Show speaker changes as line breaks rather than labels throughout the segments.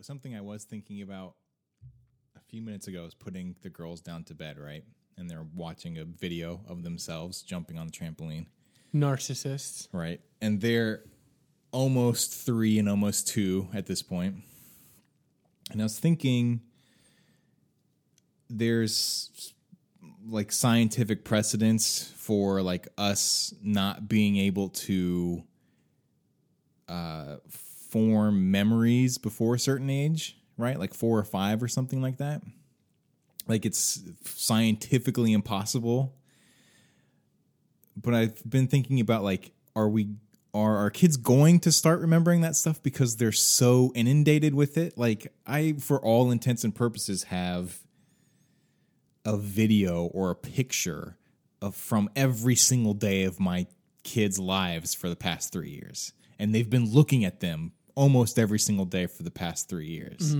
something I was thinking about a few minutes ago is putting the girls down to bed, right? And they're watching a video of themselves jumping on the trampoline,
Narcissists.
right? And they're almost three and almost two at this point. And I was thinking there's like scientific precedence for like us not being able to uh, form memories before a certain age, right? Like four or five or something like that. Like it's scientifically impossible. But I've been thinking about like, are we are our kids going to start remembering that stuff because they're so inundated with it? Like I, for all intents and purposes, have a video or a picture of from every single day of my kids' lives for the past three years, and they've been looking at them almost every single day for the past three years.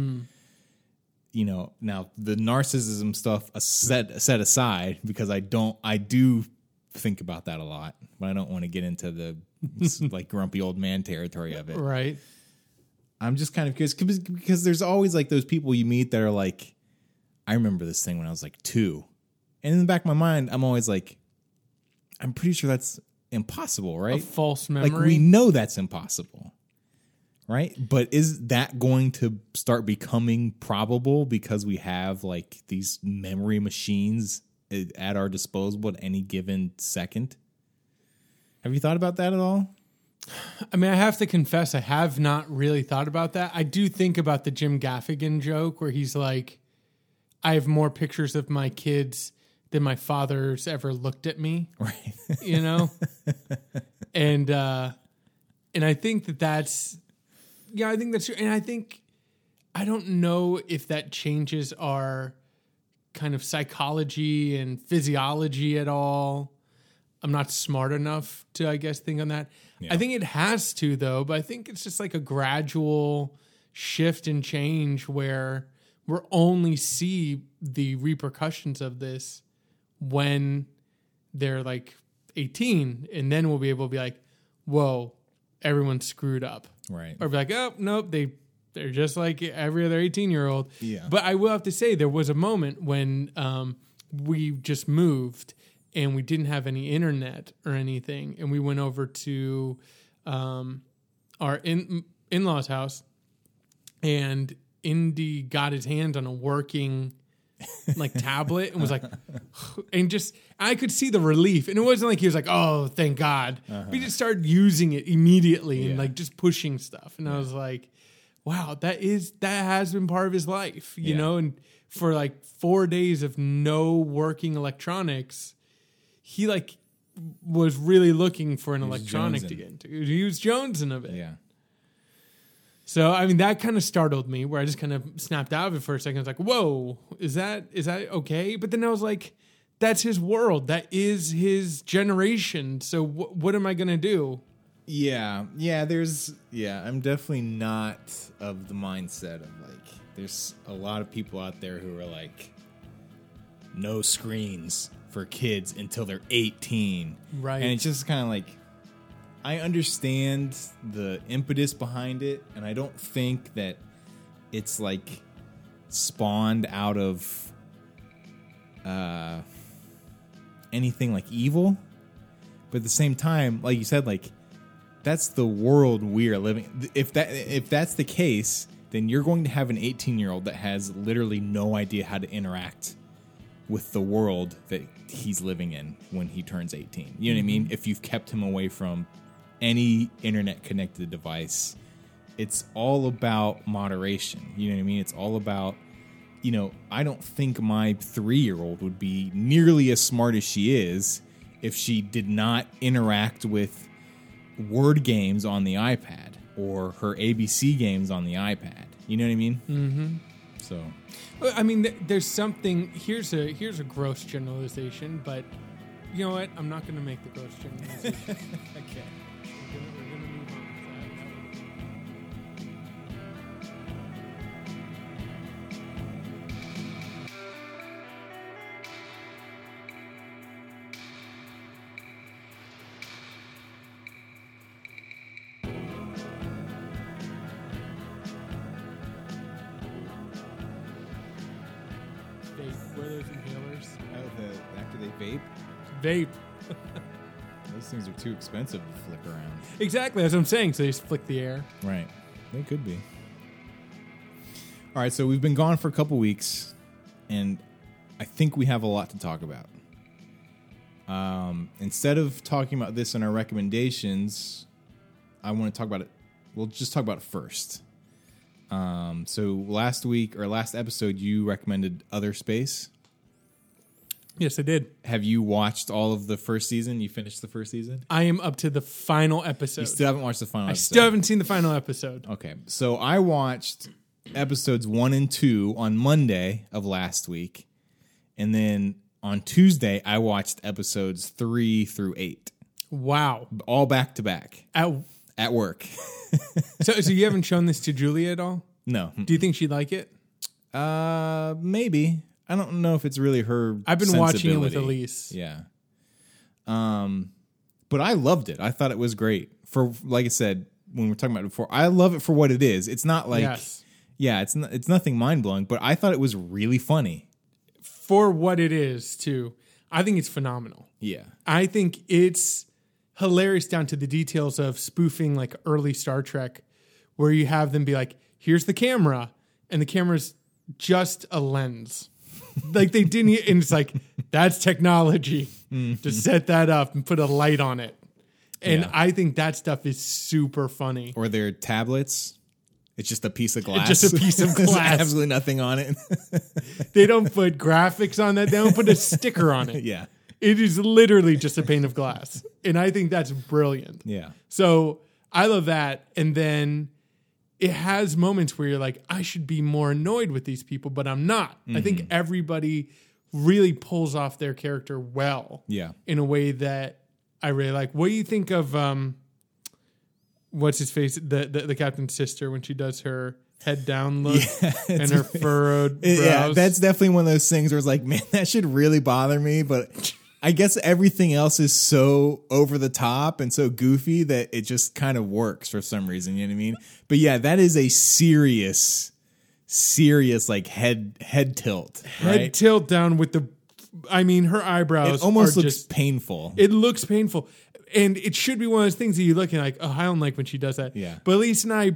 You know, now the narcissism stuff set set aside because I don't, I do think about that a lot, but I don't want to get into the like grumpy old man territory of it.
Right.
I'm just kind of curious because because there's always like those people you meet that are like, I remember this thing when I was like two, and in the back of my mind, I'm always like, I'm pretty sure that's impossible,
A
right?
false
Like
memory.
we know that's impossible, right? But is that going to start becoming probable because we have like these memory machines at our disposal at any given second? Have you thought about that at all?
I mean, I have to confess, I have not really thought about that. I do think about the Jim Gaffigan joke where he's like, I have more pictures of my kids than my father's ever looked at me,
Right.
you know? and, uh, and I think that that's, yeah, I think that's true. And I think, I don't know if that changes our kind of psychology and physiology at all. I'm not smart enough to, I guess, think on that. I think it has to, though, but I think it's just like a gradual shift and change where we'll only see the repercussions of this when they're like 18. And then we'll be able to be like, whoa, everyone's screwed up.
right.
Or be like, oh, nope, they, they're just like every other 18 year old.
Yeah.
But I will have to say, there was a moment when um, we just moved and we didn't have any internet or anything. And we went over to um, our in in law's house, and Indy got his hand on a working like tablet and was like, and just I could see the relief, and it wasn't like he was like, "Oh, thank God," but he uh-huh. just started using it immediately and like just pushing stuff, and I was like, "Wow, that is that has been part of his life," you
Yeah.
know, and for like four days of no working electronics, he like was really looking for an electronic to
jonesing.
get into. He was jonesing of it.
Yeah.
So I mean that kind of startled me where I just kind of snapped out of it for a second. I was like, "Whoa, is that is that okay?" But then I was like, "That's his world. That is his generation. So wh- what am I gonna do?"
Yeah, yeah, there's yeah, I'm definitely not of the mindset of like there's a lot of people out there who are like no screens for kids until they're 18.
Right.
And it's just kind of like I understand the impetus behind it and I don't think that it's like spawned out of uh anything like evil. But at the same time, like you said like that's the world we are living. If that if that's the case, then you're going to have an 18 year old that has literally no idea how to interact with the world that he's living in when he turns 18. You know what I mean? If you've kept him away from any internet connected device, it's all about moderation. You know what I mean? It's all about you know, I don't think my three year old would be nearly as smart as she is if she did not interact with word games on the iPad or her ABC games on the iPad. You know what I mean? Mm-hmm. So,
I mean, there's something. Here's a here's a gross generalization, but you know what? I'm not going to make the gross generalization.
okay.
Vape,
Vape. those things are too expensive to flick around.
Exactly. That's what I'm saying. So they just flick the air.
Right. They could be. All right, so we've been gone for a couple weeks, and I think we have a lot to talk about. Um, instead of talking about this in our recommendations, I want to talk about it. We'll just talk about it first. Um, so last week or last episode, you recommended Other Space.
Yes, I did.
Have you watched all of the first season? You finished the first season.
I am up to the final episode.
You still haven't watched the final.
I
episode.
still haven't seen the final episode.
Okay, so I watched episodes one and two on Monday of last week, and then on Tuesday I watched episodes three through eight,
Wow.
all back to back
At,
at work.
so, so you haven't shown this to Julia at all?
no,
Do you think she'd like it?
uh, maybe I don't know if it's really her.
I've been watching it with. Elise.
Yeah. Um, but I loved it. I thought it was great. For like I said when we were talking about it before, I love it for what it is. It's not like
yes.
yeah, it's not, it's nothing mind blowing, but I thought it was really funny.
For what it is, too. I think it's phenomenal.
Yeah.
I think it's hilarious down to the details of spoofing like early Star Trek, where you have them be like, here's the camera, and the camera's just a lens. Like they didn't, and it's like, that's technology to mm-hmm. set that up and put a light on it. And
Yeah.
I think that stuff is super funny.
Or their tablets. It's just a piece of glass.
just a piece of glass.
absolutely nothing on it.
They don't put graphics on that, they don't put a sticker on it.
yeah.
It is literally just a pane of glass. And I think that's brilliant.
Yeah.
So I love that. And then it has moments where you're like, I should be more annoyed with these people, but I'm not. I think
Mm-hmm.
everybody really pulls off their character well
Yeah.
in a way that I really like. What do you think of um what's his face? The the, the captain's sister when she does her head down look and her furrowed brows.
Yeah, that's definitely one of those things where it's like, man, that should really bother me. But I guess everything else is so over the top and so goofy that it just kind of works for some reason. You know what I mean? But yeah, that is a serious, serious like head head tilt.
head
Right?
tilt down with the I mean her eyebrows
it almost looks
just
painful.
It looks painful, and it should be one of those things that you look and like, oh, I don't like when she does that.
Yeah.
But Elise and I,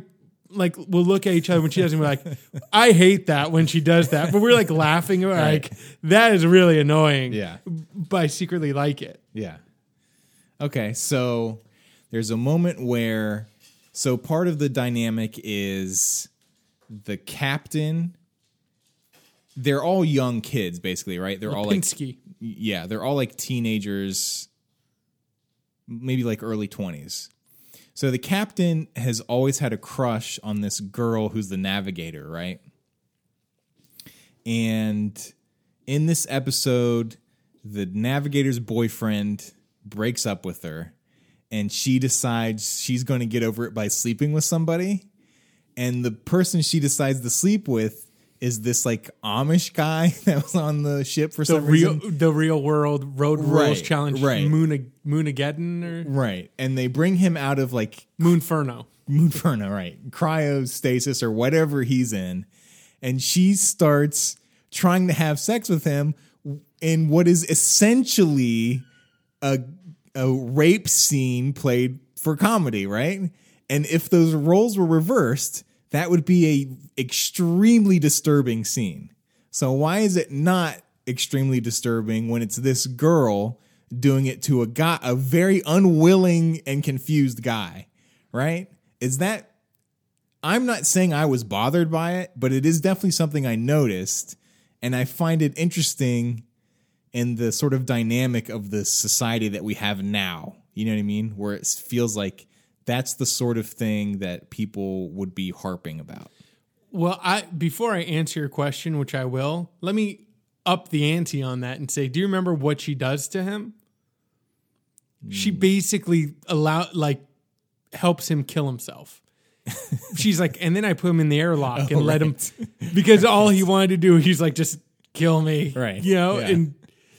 like, we'll look at each other when she does, and we're like, I hate that when she does that. But we're like laughing, we're like, that is really annoying.
Yeah.
But I secretly like it.
Yeah. Okay, so there's a moment where so part of the dynamic is the captain they're all young kids basically, right? They're all like yeah, they're all like teenagers maybe like early 20s. So the captain has always had a crush on this girl who's the navigator, right? And in this episode, the navigator's boyfriend breaks up with her and she decides she's going to get over it by sleeping with somebody. And the person she decides to sleep with is this like Amish guy that was on the ship for
The
some
real,
reason.
the real world road rules
Right,
challenge,
right.
Moon Moonageddon or
Right. And they bring him out of like
Moonferno.
Moonferno, right? Cryostasis or whatever he's in. And she starts trying to have sex with him in what is essentially a, a rape scene played for comedy, right? And if those roles were reversed, that would be a extremely disturbing scene. So why is it not extremely disturbing when it's this girl doing it to a guy, a very unwilling and confused guy, right? Is that I'm not saying I was bothered by it, but it is definitely something I noticed and I find it interesting in the sort of dynamic of the society that we have now. You know what I mean? Where it feels like that's the sort of thing that people would be harping about.
Well, I before I answer your question, which I will, let me up the ante on that and say, do you remember what she does to him? She
Hmm.
basically allow like helps him kill himself. She's like, and then I put him in the airlock and let him because all he wanted to do, he's like, just kill me,
Right.
You know,
Yeah.
and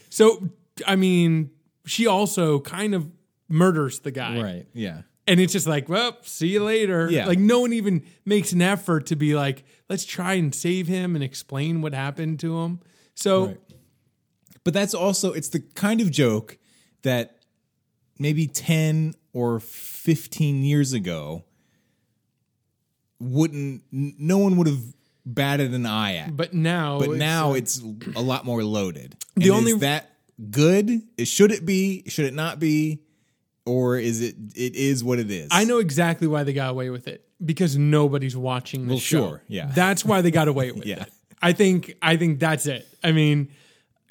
so I mean, she also kind of murders the guy,
Right. Yeah.
And it's just like, well, see you later.
Yeah.
Like no one even makes an effort to be like, let's try and save him and explain what happened to him. So
Right. But that's also it's the kind of joke that maybe 10 or 15 years ago wouldn't n- no one would have batted an eye at.
but now
But
it's,
now
uh,
it's a lot more loaded.
The
And
only-
is that good? Is- Should it be? Should it not be? Or is it? It is what it is.
I know exactly why they got away with it because nobody's watching the
Well,
show.
sure, yeah.
That's why they got away with
Yeah.
it. I think I think that's it. I mean,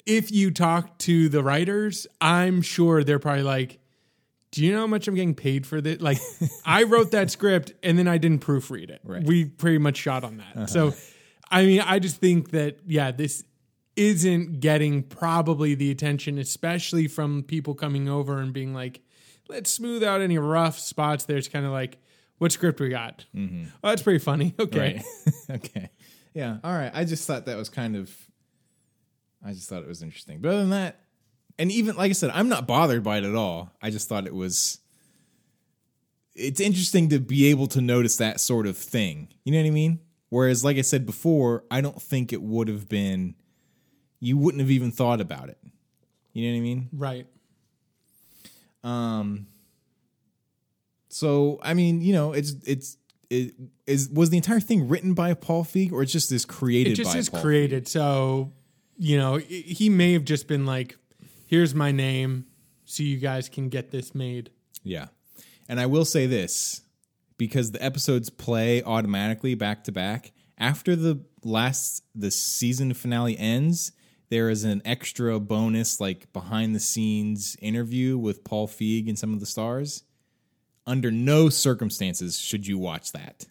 if you talk to the writers, I'm sure they're probably like, "Do you know how much I'm getting paid for this?" Like, I wrote that script and then I didn't proofread it.
Right.
We pretty much shot on that. So, uh-huh. I mean, I just think that yeah, this isn't getting probably the attention, especially from people coming over and being like, let's smooth out any rough spots there. It's kind of like, what script we got? Mm-hmm. Oh, that's pretty funny. Okay.
Right. okay. Yeah. All right. I just thought that was kind of. I just thought it was interesting. But other than that, and even like I said, I'm not bothered by it at all. I just thought it was. It's interesting to be able to notice that sort of thing. You know what I mean? Whereas, like I said before, I don't think it would have been. You wouldn't have even thought about it. You know what I mean?
Right.
Um. So I mean, you know, it's it's it is was the entire thing written by Paul Feig or it's just this created
It just is
Paul
created. So, you know, he may have just been like, here's my name so you guys can get this made.
Yeah. And I will say this because the episodes play automatically back to back. After the last the season finale ends, there is an extra bonus like behind the scenes interview with Paul Feig and some of the stars. Under no circumstances should you watch that.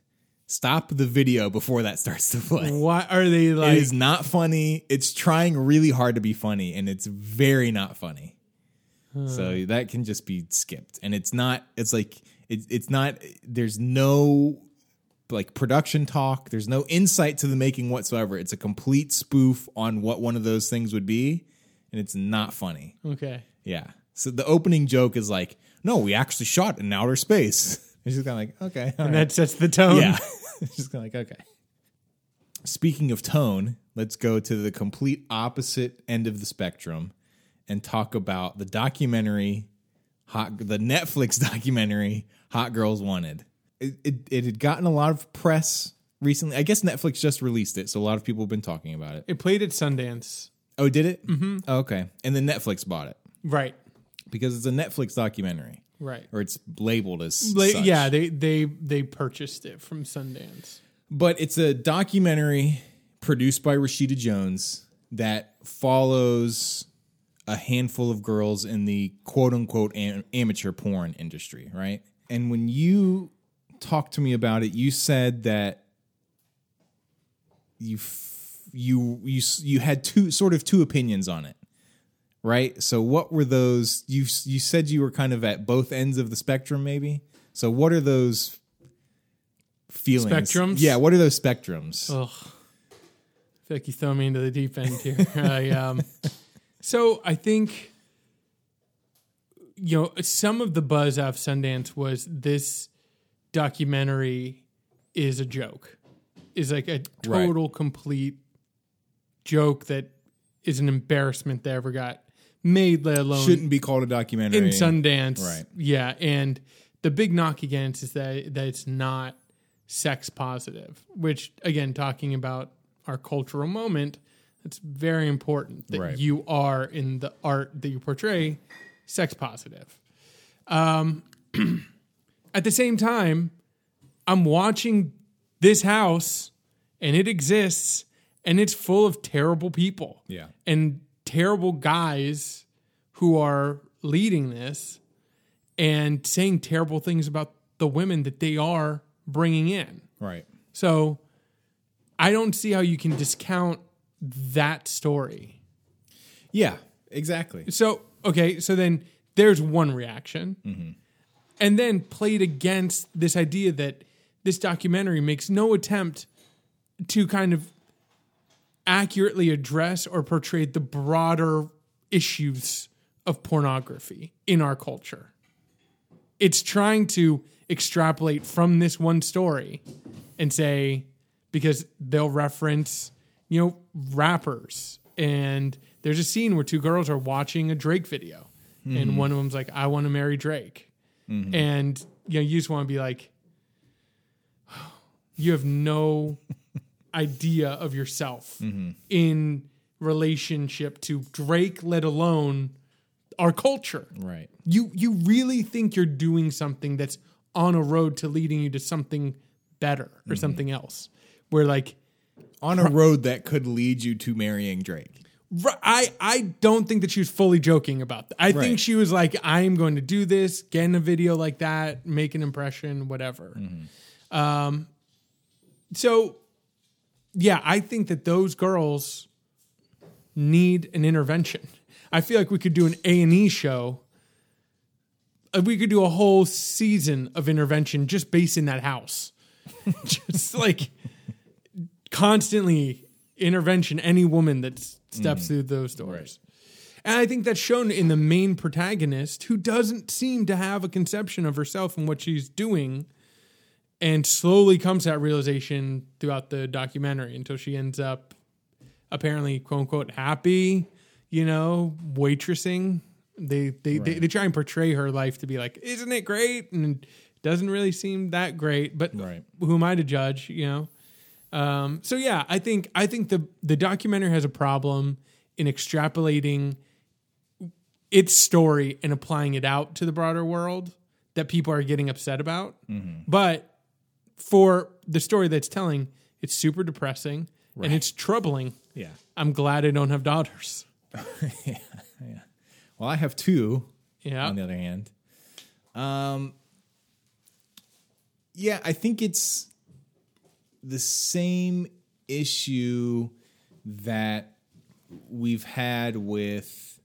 Stop the video before that starts to play.
Why are they like, It
is not funny. It's trying really hard to be funny, and it's very not funny. So that can just be skipped, and it's not. It's like it's it's not. There's no like production talk. There's no insight to the making whatsoever. It's a complete spoof on what one of those things would be, and it's not funny.
okay.
Yeah. So the opening joke is like, "No, we actually shot in outer space." It's just kind of like, okay,
And
right.
that sets the tone.
Yeah. it's just kind of like, okay. Speaking of tone, let's go to the complete opposite end of the spectrum and talk about the documentary, hot, the Netflix documentary, Hot Girls Wanted. It, it, it had gotten a lot of press recently. I guess Netflix just released it, so a lot of people have been talking about it.
It played at Sundance.
Oh, did it? Mm-hmm. okay. And then Netflix bought it
Right.
because it's a Netflix documentary,
Right.
or it's labeled as such.
yeah, they they they purchased it from Sundance.
But it's a documentary produced by Rashida Jones that follows a handful of girls in the quote unquote am- amateur porn industry, right? And when you talked to me about it, you said that you f- you you you had two sort of two opinions on it. Right? So what were those you you said you were kind of at both ends of the spectrum maybe? So what are those feelings?
Spectrums?
Yeah, what are those spectrums?
Ugh. I feel like you throw me into the deep end here. I, um, so I think, you know, some of the buzz out of Sundance was this documentary is a joke, is like a
Right.
total, complete joke that is an embarrassment that ever got made, let alone
Shouldn't be called a documentary.
in Sundance.
Right.
Yeah, and the big knock against is that that it's not sex positive, which again, talking about our cultural moment, it's very important that
Right.
you are in the art that you portray sex positive. Um, at the same time, I'm watching this house and it exists and it's full of terrible people
Yeah.
and terrible guys who are leading this and saying terrible things about the women that they are bringing in.
Right.
So I don't see how you can discount that story.
Yeah, exactly.
So, okay, so then there's one reaction. Mm-hmm. And then played against this idea that this documentary makes no attempt to kind of accurately address or portray the broader issues of pornography in our culture. It's trying to extrapolate from this one story and say, because they'll reference, you know, rappers. And there's a scene where two girls are watching a Drake video, and mm-hmm. one of them's like, "I want to marry Drake," Mm-hmm. and you know, you just want to be like, you have no idea of yourself mm-hmm. in relationship to Drake, let alone our culture.
Right.
You you really think you're doing something that's on a road to leading you to something better or mm-hmm. something else. Where like
On a road that could lead you to marrying Drake.
I I don't think that she was fully joking about that. I
Right.
think she was like, I am going to do this, get in a video like that, make an impression, whatever. Um, so yeah, I think that those girls need an intervention. I feel like we could do an A and E show. Uh, We could do a whole season of intervention just based in that house, just like constantly intervention. Any woman that steps mm. through those doors, and I think that's shown in the main protagonist, who doesn't seem to have a conception of herself and what she's doing, and slowly comes to that realization throughout the documentary until she ends up apparently quote unquote happy, you know, waitressing. They they, they they try and portray her life to be like, isn't it great? And it doesn't really seem that great. But
Right.
who am I to judge? You know. Um, so yeah, I think I think the the documentary has a problem in extrapolating its story and applying it out to the broader world that people are getting upset about. But for the story that's telling, it's super depressing and it's troubling.
Yeah.
I'm glad I don't have daughters.
Yeah, Well, I have two.
Yeah.
On the other hand, um, yeah, I think it's the same issue that we've had with,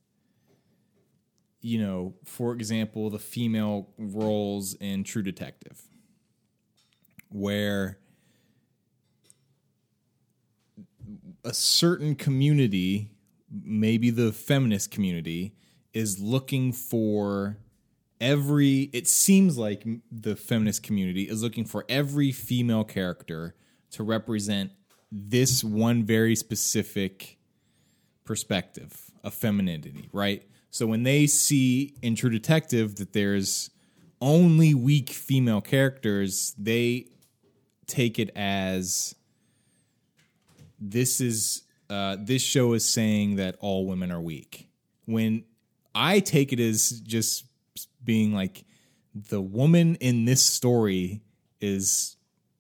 you know, for example, the female roles in True Detective, where a certain community, maybe the feminist community, is looking for every. It seems like the feminist community is looking for every female character to represent this one very specific perspective of femininity, right? So when they see in True Detective that there's only weak female characters, they take it as this is uh, this show is saying that all women are weak. When I take it as just being like the woman in this story is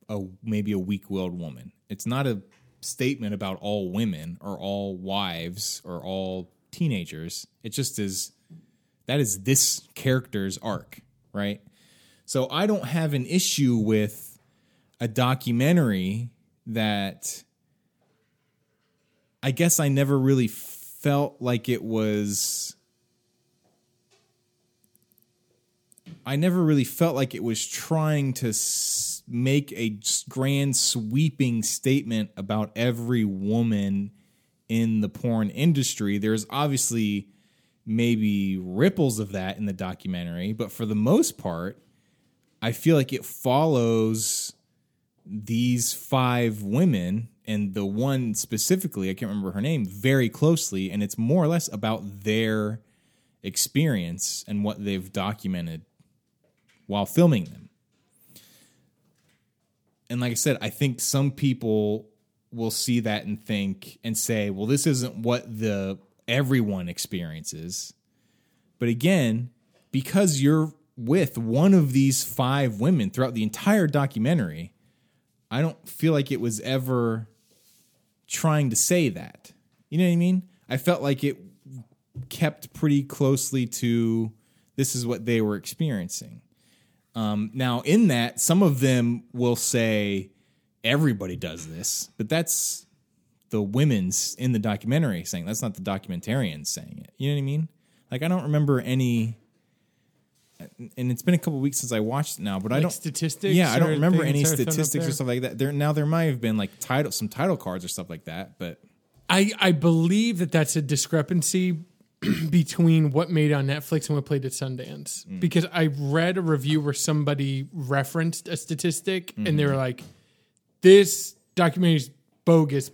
a maybe a weak-willed woman. It's not a statement about all women or all wives or all teenagers. It just is that is this character's arc, right? So I don't have an issue with a documentary that I guess I never really felt like it was. I never really felt like it was trying to s- make a grand sweeping statement about every woman in the porn industry. There's obviously maybe ripples of that in the documentary, but for the most part, I feel like it follows these five women and the one specifically, I can't remember her name, very closely. And it's more or less about their experience and what they've documented while filming them. And like I said, I think some people will see that and think and say, well, this isn't what the everyone experiences. But again, because you're with one of these five women throughout the entire documentary, I don't feel like it was ever trying to say that. You know what I mean? I felt like it kept pretty closely to this is what they were experiencing. Um, now, in that, some of them will say everybody does this, but that's the women's in the documentary saying that's not the documentarians saying it. You know what I mean? Like I don't remember any, and it's been a couple weeks since I watched it now, but I don't
statistics
Yeah, I don't remember any
that are thrown up
statistics or stuff like that. There now there might have been like title some title cards or stuff like that, but
I, I believe that that's a discrepancy between what made on Netflix and what played at Sundance. Mm. Because I read a review where somebody referenced a statistic and they were mm-hmm. like, this documentary is bogus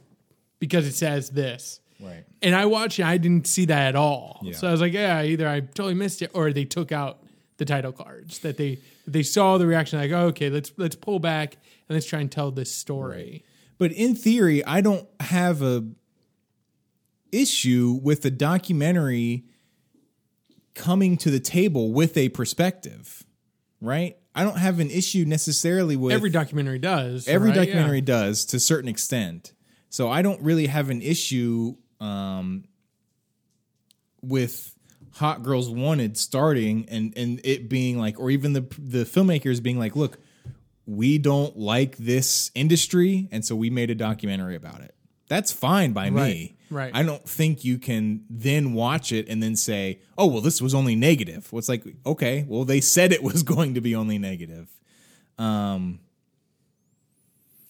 because it says this.
Right.
And I watched it, I didn't see that at all.
Yeah.
So I was like, yeah, either I totally missed it or they took out the title cards that they they saw the reaction like, oh, okay, let's let's pull back and let's try and tell this story.
But in theory, I don't have a issue with the documentary coming to the table with a perspective, right? I don't have an issue necessarily with
Every documentary does.
every
right? Yeah.
documentary does to a certain extent. So I don't really have an issue um, with Hot Girls Wanted starting and and it being like, or even the the filmmakers being like, look, we don't like this industry, and so we made a documentary about it. That's fine by me.
Right.
I don't think you can then watch it and then say, oh well, this was only negative. Well, it's like, okay, well they said it was going to be only negative. Um,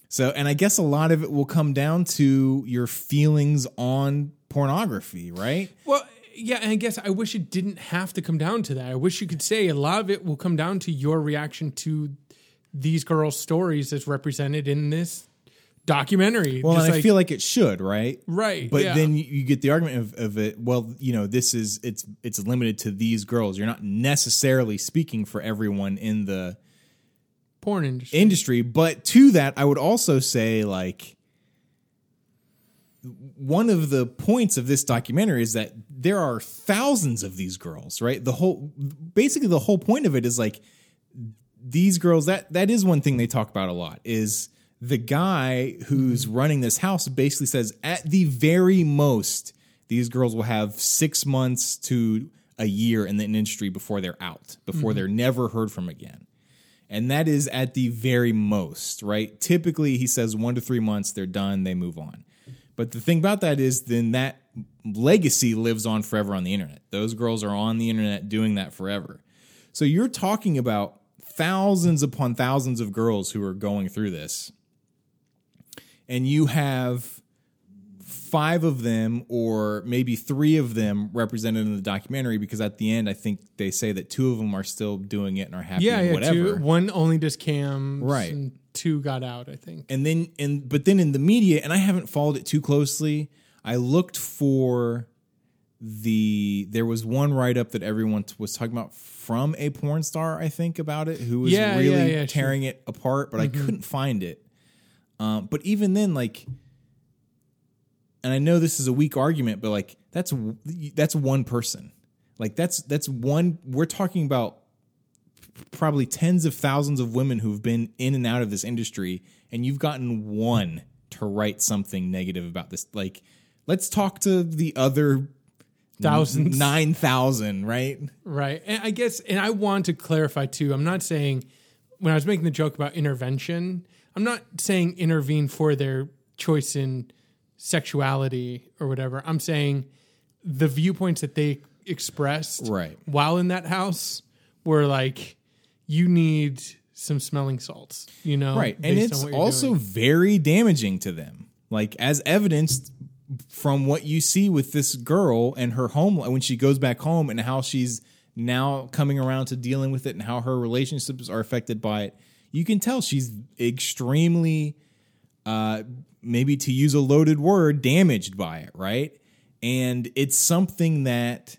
so, and I guess a lot of it will come down to your feelings on pornography, right?
Well, yeah, and I guess I wish it didn't have to come down to that. I wish you could say a lot of it will come down to your reaction to these girls' stories as represented in this documentary.
Well, and I feel like it should, right?
right,
But
yeah.
then you- you get the argument of, of it. Well, you know, this is it's it's limited to these girls. You're not necessarily speaking for everyone in the
porn industry.
industry. But to that, I would also say like one of the points of this documentary is that there are thousands of these girls, right? The whole basically the whole point of it is like these girls that that is one thing they talk about a lot is the guy who's mm-hmm. running this house basically says at the very most these girls will have 6 months to a year in the industry before they're out, before mm-hmm. they're never heard from again. And that is at the very most, right? Typically, he says one to three months, they're done, they move on. But the thing about that is, then that legacy lives on forever on the internet. Those girls are on the internet doing that forever. So you're talking about thousands upon thousands of girls who are going through this. And you have five of them or maybe three of them represented in the documentary because at the end I think they say that two of them are still doing it and are happy
yeah, yeah.
whatever.
Two, one only does cams,
Right.
And two got out. I think.
and then and but then in the media and i haven't followed it too closely i looked for the there was one write-up that everyone t- was talking about from a porn star i think about it who was
Yeah,
really
yeah, yeah,
tearing it apart but i mm-hmm. couldn't find it um, but even then like and i know this is a weak argument but like that's that's one person like that's that's one we're talking about probably tens of thousands of women who've been in and out of this industry and you've gotten one to write something negative about this like let's talk to the other
Thousands.
9000 right
Right. And I guess, and I want to clarify too, I'm not saying, when I was making the joke about intervention, I'm not saying intervene for their choice in sexuality or whatever. I'm saying the viewpoints that they expressed
Right.
while in that house were like, you need some smelling salts, you know?
right and it's also
doing.
very damaging to them like as evidenced from what you see with this girl and her home when she goes back home and how she's now coming around to dealing with it and how her relationships are affected by it you can tell she's extremely uh maybe to use a loaded word damaged by it right and it's something that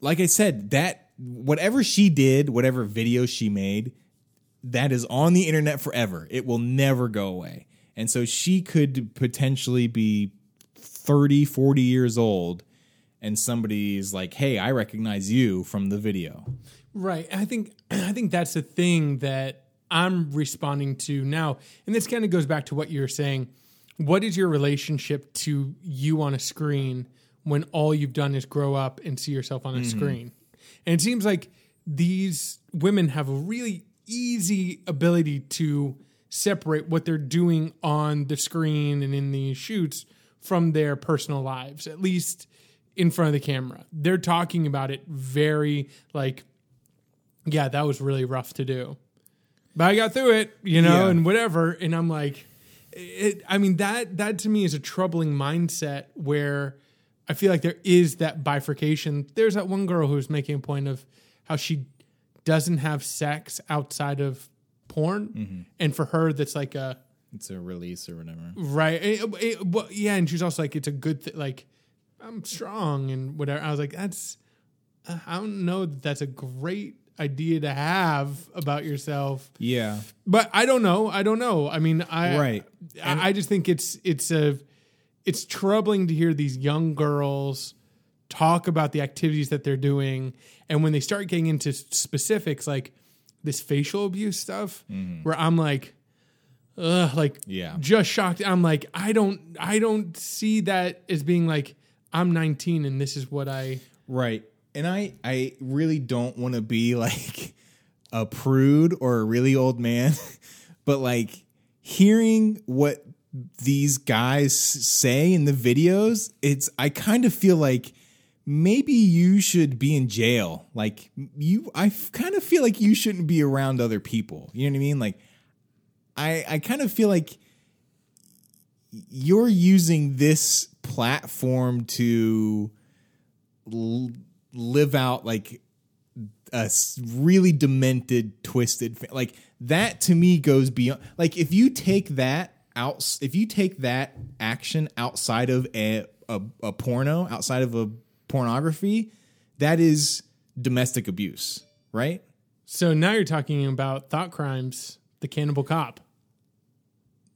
like i said that whatever she did whatever video she made that is on the internet forever. It will never go away. And so she could potentially be 30, 40 years old and somebody's like, "Hey, I recognize you from the video."
Right. I think I think that's the thing that I'm responding to now. And this kind of goes back to what you're saying. What is your relationship to you on a screen when all you've done is grow up and see yourself on a mm-hmm. screen? And it seems like these women have a really easy ability to separate what they're doing on the screen and in these shoots from their personal lives, at least in front of the camera. They're talking about it very like yeah, that was really rough to do. But I got through it, you know,
Yeah.
and whatever. And I'm like, it, I mean, that that to me is a troubling mindset where I feel like there is that bifurcation. There's that one girl who's making a point of how she doesn't have sex outside of porn, and for her, that's like a
It's a release or whatever.
right? It- it- well, yeah, and she's also like, it's a good thing. Like, I'm strong and whatever. I was like, that's. uh, I don't know that that's a great idea to have about yourself,
Yeah.
but I don't know. I don't know. I mean, I
Right.
I, I just think it's it's a it's troubling to hear these young girls talk about the activities that they're doing, and when they start getting into specifics like this facial abuse stuff, mm-hmm. where I'm like, ugh, like
Yeah.
just shocked. I'm like, I don't I don't see that as being like I'm 19 and this is what I
Right. And I I really don't want to be like a prude or a really old man, but like hearing what these guys say in the videos, it's I kind of feel like maybe you should be in jail. Like you I kind of feel like you shouldn't be around other people. You know what I mean? Like I I kind of feel like you're using this platform to l- live out like a really demented twisted like that to me goes beyond like if you take that out if you take that action outside of a, a, a porno outside of a pornography that is domestic abuse right
So now you're talking about thought crimes, the cannibal cop.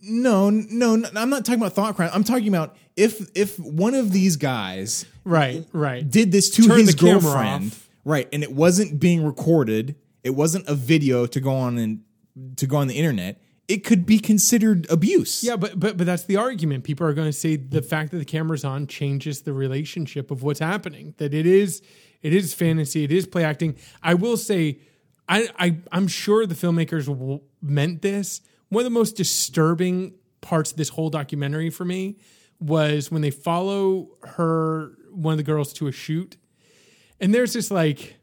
No no no i'm not talking about thought crime i'm talking about if if one of these guys
Right, right.
did this to
Turn
his girlfriend, right? And it wasn't being recorded. It wasn't a video to go on and to go on the internet. It could be considered abuse.
Yeah, but but but that's the argument. People are going to say the fact that the camera's on changes the relationship of what's happening. That it is it is fantasy. It is play acting. I will say, I, I I'm sure the filmmakers w- meant this. One of the most disturbing parts of this whole documentary for me was when they follow her one of the girls to a shoot, and there's this like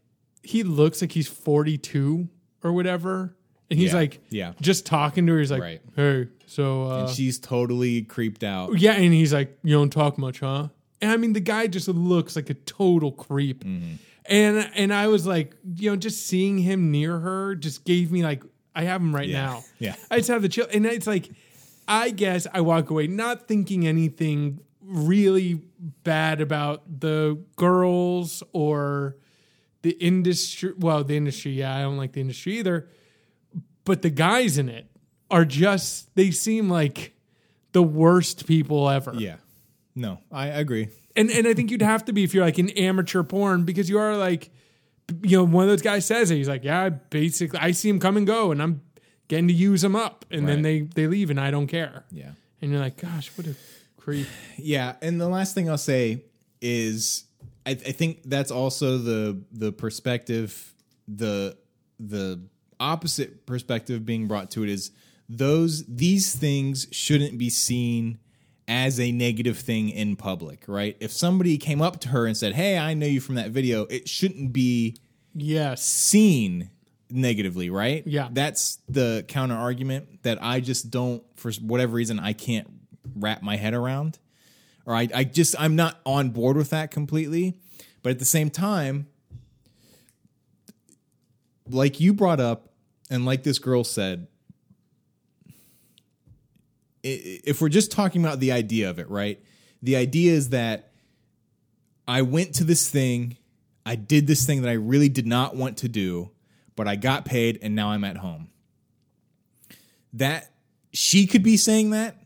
he looks like he's 42 or whatever. And he's
Yeah,
like,
yeah.
just talking to her. He's like,
Right.
hey, so uh,
She's totally creeped out.
yeah, and he's like, "You don't talk much, huh?" And I mean, the guy just looks like a total creep.
Mm-hmm.
And and I was like, you know, just seeing him near her just gave me like, I have them right
Yeah.
now.
Yeah.
I just have the chill, and it's like, I guess I walk away not thinking anything really bad about the girls or the industry. Well, the industry, yeah, I don't like the industry either. But the guys in it are just, they seem like the worst people ever.
Yeah. No, I agree.
And and I think you'd have to be if you're like an amateur porn because you are like, you know, one of those guys says it. He's like, yeah, basically, I see him come and go, and I'm getting to use him up, and then they they leave, and I don't care.
Yeah.
And you're like, gosh, what a creep.
Yeah, and the last thing I'll say is I, I think that's also the the perspective the the opposite perspective being brought to it is those these things shouldn't be seen as a negative thing in public, right? If somebody came up to her and said, "Hey, I know you from that video," it shouldn't be
Yes.
seen negatively, right?
Yeah.
That's the counter argument that I just don't, for whatever reason, I can't wrap my head around. Or I, I just, I'm not on board with that completely. But at the same time, like you brought up, and like this girl said, if we're just talking about the idea of it, right? The idea is that I went to this thing, I did this thing that I really did not want to do, but I got paid and now I'm at home. That she could be saying that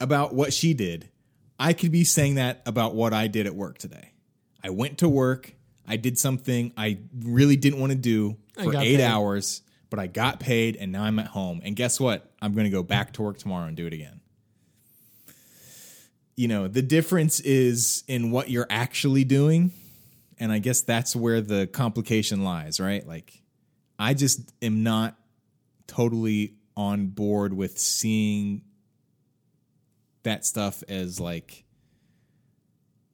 about what she did. I could be saying that about what I did at work today. I went to work, I did something I really didn't want to do for 8
paid.
hours, but I got paid and now I'm at home. And guess what? I'm going to go back to work tomorrow and do it again you know the difference is in what you're actually doing and i guess that's where the complication lies right like i just am not totally on board with seeing that stuff as like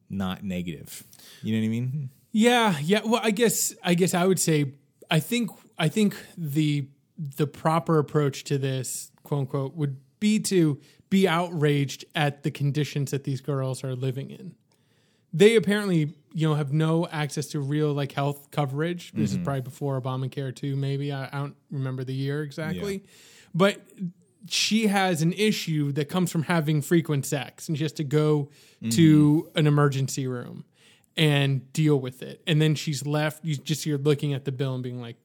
not negative you know what i mean
Yeah, yeah. Well, I guess I guess I would say I think I think the the proper approach to this, quote unquote, would be to be outraged at the conditions that these girls are living in. They apparently, you know, have no access to real like health coverage. This is mm-hmm. probably before Obamacare too, maybe. I, I don't remember the year exactly. But she has an issue that comes from having frequent sex and she has to go mm-hmm. to an emergency room and deal with it. And then she's left, you just hear looking at the bill and being like,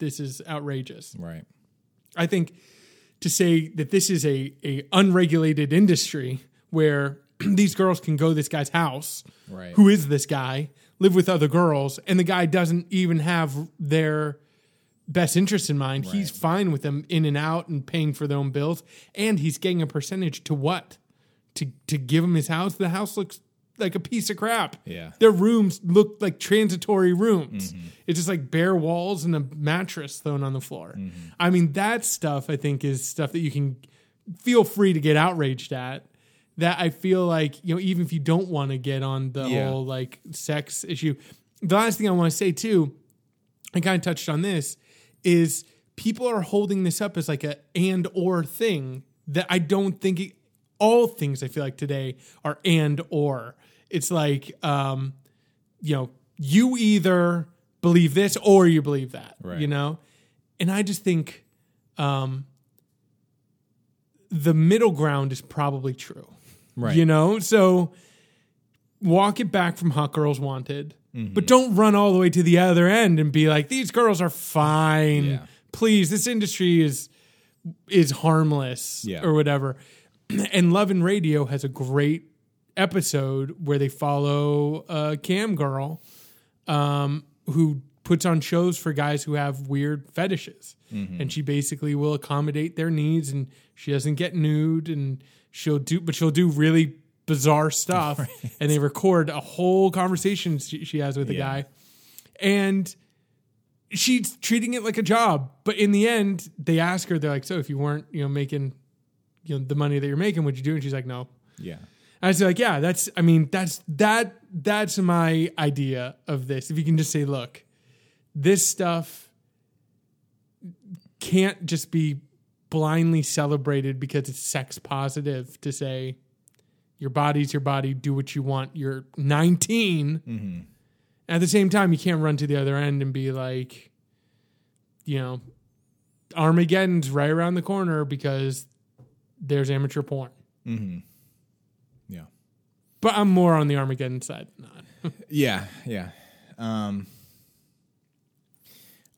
this is outrageous.
Right.
I think to say that this is a, a unregulated industry where these girls can go to this guy's house,
Right.
who is this guy, live with other girls, and the guy doesn't even have their best interest in mind. He's fine with them in and out and paying for their own bills, and he's getting a percentage to what? To to give him his house. The house looks like a piece of crap.
Yeah.
Their rooms look like transitory rooms. Mm-hmm. It's just like bare walls and a mattress thrown on the floor. Mm-hmm. I mean, that stuff I think is stuff that you can feel free to get outraged at. That I feel like, you know, even if you don't want to get on the
Yeah.
whole like sex issue. The last thing I want to say too, I kind of touched on this, is people are holding this up as like a and or thing that I don't think it, all things I feel like today are and or. It's like, um, you know, you either believe this or you believe that,
Right.
you know? And I just think um, the middle ground is probably true.
Right.
You know? So walk it back from Hot Girls Wanted,
Mm-hmm.
but don't run all the way to the other end and be like, these girls are fine.
Yeah.
Please, this industry is is harmless
Yeah.
or whatever. And Love and Radio has a great episode where they follow a cam girl um, who puts on shows for guys who have weird fetishes. And she basically will accommodate their needs and she doesn't get nude and she'll do, but she'll do really bizarre stuff. And they record a whole conversation she, she has with a
Yeah.
guy. And she's treating it like a job. But in the end, they ask her, they're like, so if you weren't, you know, making, you know, the money that you're making, would you do? And she's like, no.
Yeah.
I was like, yeah, that's. I mean, that's that. That's my idea of this. If you can just say, look, this stuff can't just be blindly celebrated because it's sex positive. To say your body's your body, do what you want. You're 19. Mm-hmm. At the same time, you can't run to the other end and be like, you know, Armageddon's right around the corner because there's amateur porn.
Yeah.
But I'm more on the Armageddon side. Not.
Yeah, yeah. Um,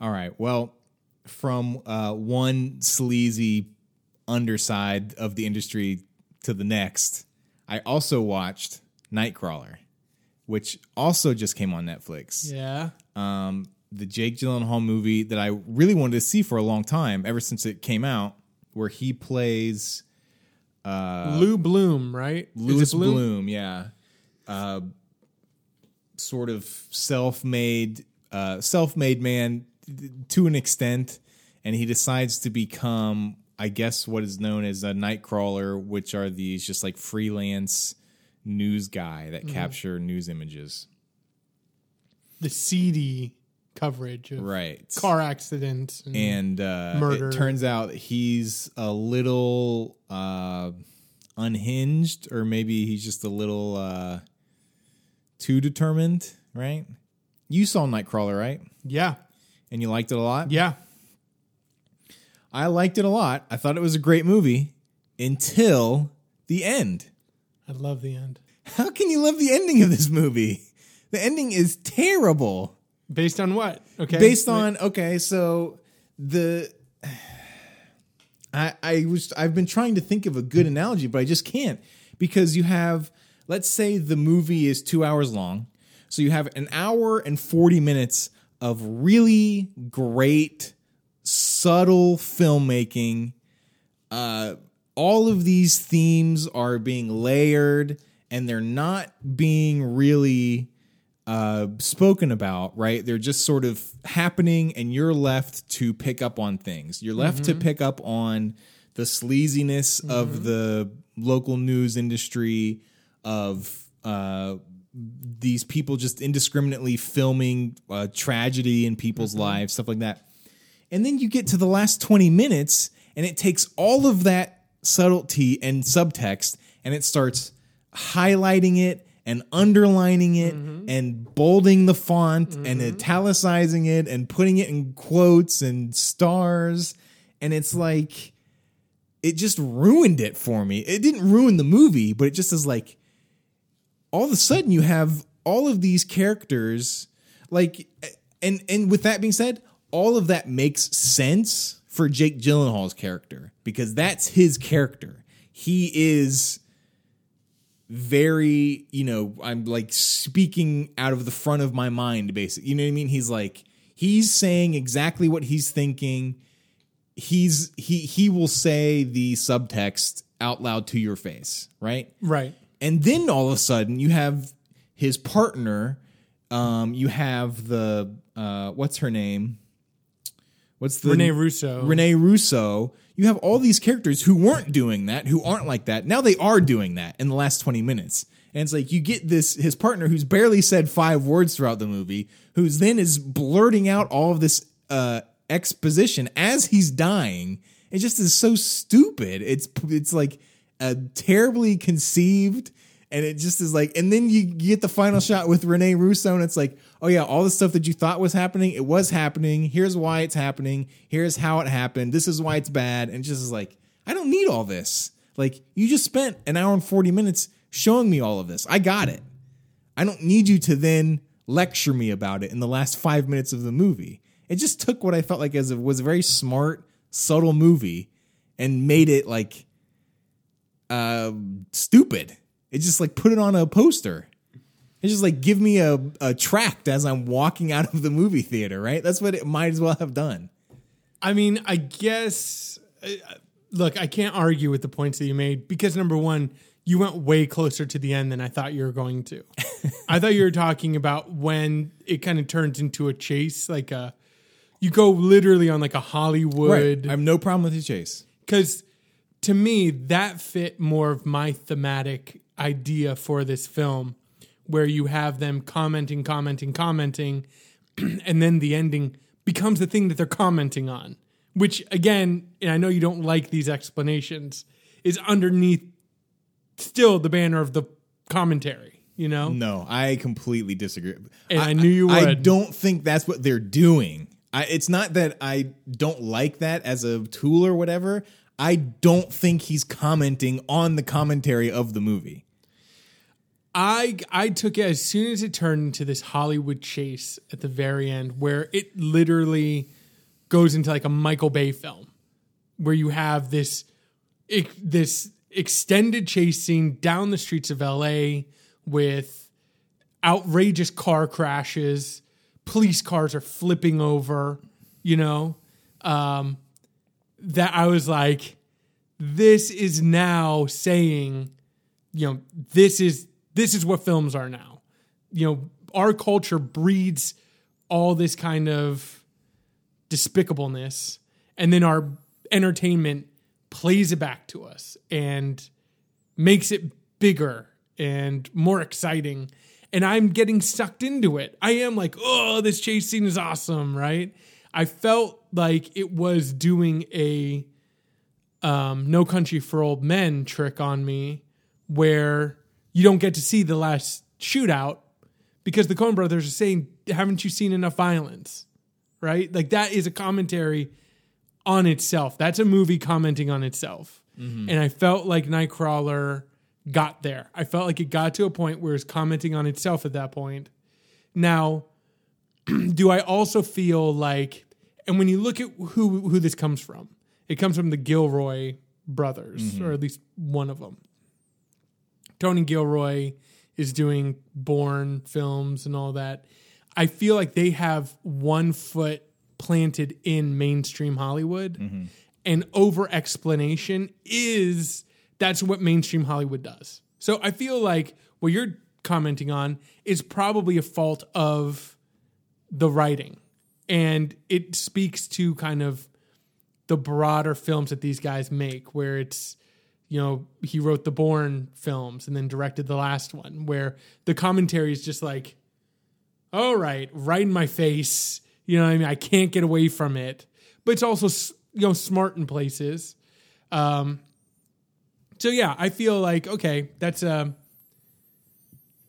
all right. Well, from uh, one sleazy underside of the industry to the next, I also watched Nightcrawler, which also just came on Netflix.
Yeah.
Um, the Jake Gyllenhaal movie that I really wanted to see for a long time, ever since it came out, where he plays
Lou Bloom, right? Is
Louis Bloom? yeah. Uh, sort of self-made, uh, self-made man to an extent, and he decides to become, I guess, what is known as a nightcrawler, which are these just like freelance news guy that capture news images.
The seedy coverage of
Right.
car accidents. And,
and uh,
Murder.
it turns out he's a little uh, unhinged, or maybe he's just a little uh, too determined. Right? You saw Nightcrawler, right?
yeah.
And you liked it a lot.
Yeah.
I liked it a lot. I thought it was a great movie until the end.
I love the end.
How can you love the ending of this movie? The ending is terrible.
Based on what? Okay.
based on okay so the i i was i've been trying to think of a good analogy but i just can't because you have let's say the movie is two hours long so you have an hour and 40 minutes of really great subtle filmmaking uh all of these themes are being layered and they're not being really uh, spoken about, right? They're just sort of happening, and you're left to pick up on things. You're left to pick up on the sleaziness of the local news industry, of uh, these people just indiscriminately filming uh, tragedy in people's lives, stuff like that. And then you get to the last 20 minutes, and it takes all of that subtlety and subtext, and it starts highlighting it and underlining it mm-hmm. and bolding the font and mm-hmm. italicizing it and putting it in quotes and stars. And it's like, it just ruined it for me. It didn't ruin the movie, but it just is like all of a sudden you have all of these characters like and and with that being said, all of that makes sense for Jake Gyllenhaal's character because that's his character. He is very, you know, I'm like speaking out of the front of my mind basically. You know what I mean? He's like he's saying exactly what he's thinking. He's he he will say the subtext out loud to your face, right?
Right.
And then all of a sudden you have his partner um you have the uh what's her name? What's the
Rene Russo.
Rene Russo. You have all these characters who weren't doing that, who aren't like that. Now they are doing that in the last 20 minutes. And it's like you get this his partner who's barely said five words throughout the movie, who's then is blurting out all of this uh exposition as he's dying. It just is so stupid. It's it's like a terribly conceived and it just is like and then you get the final shot with Rene Russo and it's like oh yeah all the stuff that you thought was happening it was happening. Here's why it's happening. Here's how it happened. This is why it's bad. And it just is like I don't need all this. Like you just spent an hour and 40 minutes showing me all of this. I got it. I don't need you to then lecture me about it in the last 5 minutes of the movie. It just took what I felt like as a, was a very smart subtle movie and made it like uh stupid it just like put it on a poster. It's just like give me a, a tract as I'm walking out of the movie theater, right? That's what it might as well have done.
I mean, I guess. Look, I can't argue with the points that you made because number one, you went way closer to the end than I thought you were going to. I thought you were talking about when it kind of turns into a chase, like a. You go literally on like a Hollywood.
I have no problem with the chase.
Because to me, that fit more of my thematic idea for this film where you have them commenting, commenting, commenting, and then the ending becomes the thing that they're commenting on. Which, again, and I know you don't like these explanations, is underneath still the banner of the commentary, you know?
No, I completely disagree.
And I, knew you would.
I don't think that's what they're doing. I, it's not that I don't like that as a tool or whatever. I don't think he's commenting on the commentary of the movie.
I I took it as soon as it turned into this Hollywood chase at the very end, where it literally goes into like a Michael Bay film, where you have this this extended chase scene down the streets of L.A. with outrageous car crashes, police cars are flipping over, you know, um, that I was like, this is now saying, you know, this is this is what films are now. You know, our culture breeds all this kind of despicableness, and then our entertainment plays it back to us and makes it bigger and more exciting. And I'm getting sucked into it. I am like, oh, this chase scene is awesome, right? I felt like it was doing a um, No Country for Old Men trick on me where you don't get to see the last shootout because the Coen brothers are saying, haven't you seen enough violence? Right? Like that is a commentary on itself. That's a movie commenting on itself. Mm-hmm. And I felt like Nightcrawler got there. I felt like it got to a point where it's commenting on itself at that point. Now, do I also feel like and when you look at who who this comes from, it comes from the Gilroy brothers, mm-hmm. or at least one of them. Tony Gilroy is doing Bourne films and all that. I feel like they have one foot planted in mainstream Hollywood, mm-hmm. and over explanation is that's what mainstream Hollywood does. So I feel like what you're commenting on is probably a fault of the writing, and it speaks to kind of the broader films that these guys make, where it's you know, he wrote the Bourne films and then directed the last one, where the commentary is just like, all right, right in my face. You know I mean? I can't get away from it. But it's also, you know, smart in places. Um, so yeah, I feel like, okay, that's, uh,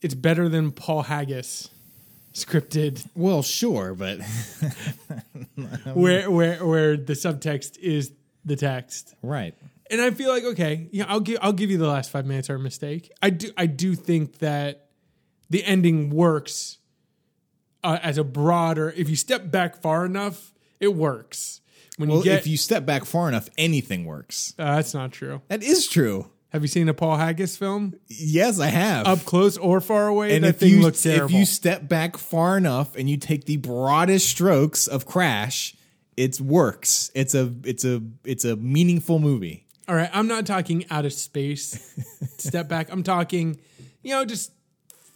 it's better than Paul Haggis scripted.
Well, sure, but
where, where, where the subtext is the text.
Right
and I feel like okay, yeah, I'll give I'll give you the last five minutes are a mistake. I do I do think that the ending works uh, as a broader. If you step back far enough, it works. When
Well,
you get
if you step back far enough, anything works.
uh, that's not true.
That is true.
Have you seen a Paul Haggis film?
Yes, I have.
Up close or far away,
and
that
if
thing
you
looks terrible.
if you step back far enough and you take the broadest strokes of Crash, it works. It's a it's a it's a meaningful movie.
All right, I'm not talking out of space. step back. I'm talking, you know, just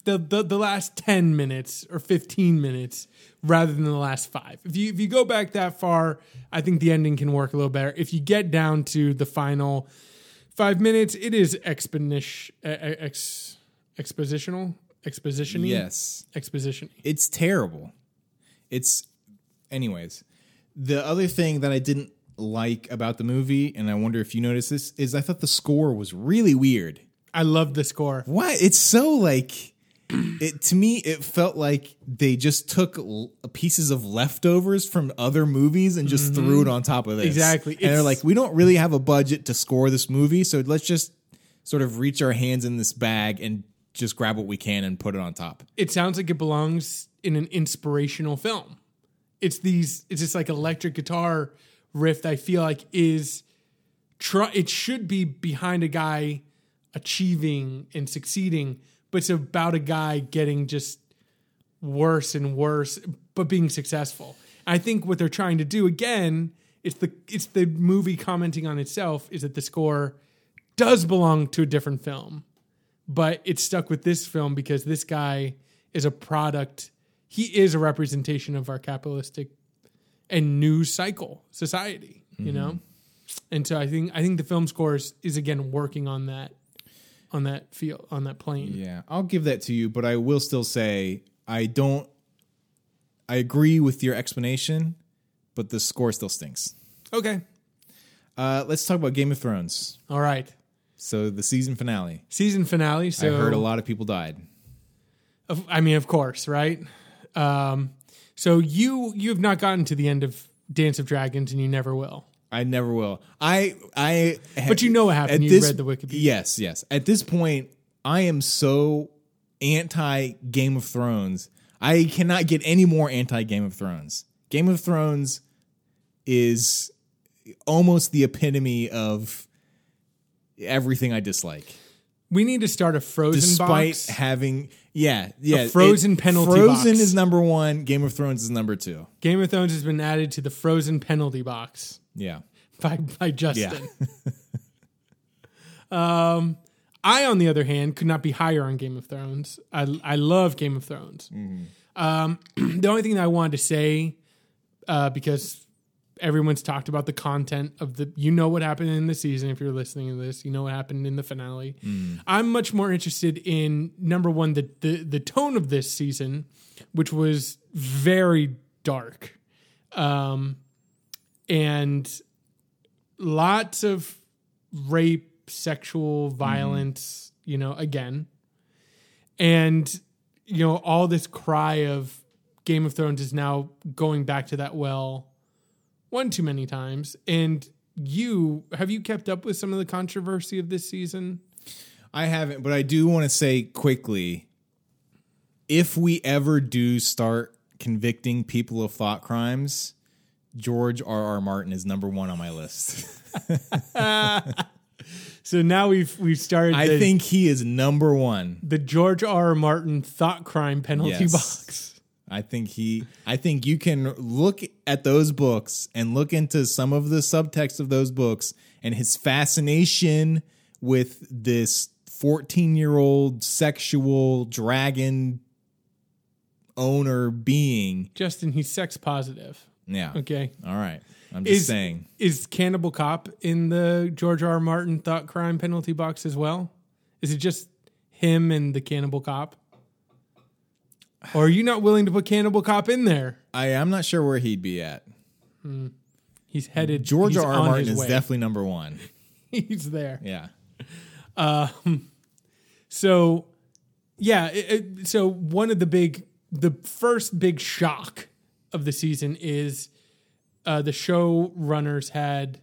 the, the the last 10 minutes or 15 minutes rather than the last 5. If you if you go back that far, I think the ending can work a little better. If you get down to the final 5 minutes, it is exponish ex, expositional, exposition
Yes.
exposition.
it's terrible. It's, anyways. The other thing that I didn't like about the movie, and I wonder if you noticed this, is I thought the score was really weird.
I love the score.
Why? It's so like. It to me, it felt like they just took l- pieces of leftovers from other movies and just threw mm-hmm. it on top of this.
Exactly.
and they're like, we don't really have a budget to score this movie, so let's just sort of reach our hands in this bag and just grab what we can and put it on top.
it sounds like it belongs in an inspirational film. It's these it's just like electric guitar riff that I feel like is try it should be behind a guy achieving and succeeding, but it's about a guy getting just worse and worse, but being successful. I think what they're trying to do again, it's the it's the movie commenting on itself, is that the score does belong to a different film but it's stuck with this film because this guy is a product. He is a representation of our capitalistic and news cycle society, you mm-hmm. know. And so I think I think the film scores is again working on that on that feel on that plane.
Yeah, I'll give that to you, but I will still say I don't. I agree with your explanation, but the score still stinks.
Okay,
Uh, let's talk about Game of Thrones.
all right.
So the season finale.
Season finale. So
I heard a lot of people died.
Of, I mean, of course, right? Um, so you you have not gotten to the end of Dance of Dragons, and you never will.
I never will. I I.
But you know what happened. You read the Wikipedia.
Yes, yes. At this point, I am so anti Game of Thrones. I cannot get any more anti Game of Thrones. Game of Thrones is almost the epitome of everything I dislike.
We need to start a Frozen box.
Despite
box.
having, yeah, yeah,
Frozen penalty
Frozen
box.
is number one. Game of Thrones is number two.
Game of Thrones has been added to the Frozen penalty box
Yeah,
by by Justin. um, I, on the other hand, could not be higher on Game of Thrones. I I love Game of Thrones. Um, the only thing that I wanted to say, uh, because everyone's talked about the content of the, you know what happened in the season. If you're listening to this, you know what happened in the finale. I'm much more interested in number one, the the the tone of this season, which was very dark, um, and lots of rape, sexual violence. You know, again, and you know all this cry of Game of Thrones is now going back to that well one too many times. And you have you kept up with some of the controversy of this season?
I haven't, but I do want to say quickly if we ever do start convicting people of thought crimes, George R. R. Martin is number one on my list.
So now we've we've started.
I
the,
think he is number one.
the George R. R. Martin thought crime penalty
Yes.
box.
I think he. I think you can look at those books and look into some of the subtext of those books and his fascination with this fourteen-year-old sexual dragon owner being.
Justin, he's sex positive.
Yeah.
Okay.
All right. I'm just
Is
saying.
is Cannibal Cop in the George R. R. Martin thought crime penalty box as well? Is it just him and the Cannibal Cop? Or are you not willing to put Cannibal Cop in there?
I I'm not sure where he'd be at.
He's headed.
George
he's
R. R. Martin is
way.
definitely number one.
he's there.
Yeah. Um.
So, yeah. It, it- so one of the big, the first big shock of the season is uh, the showrunners had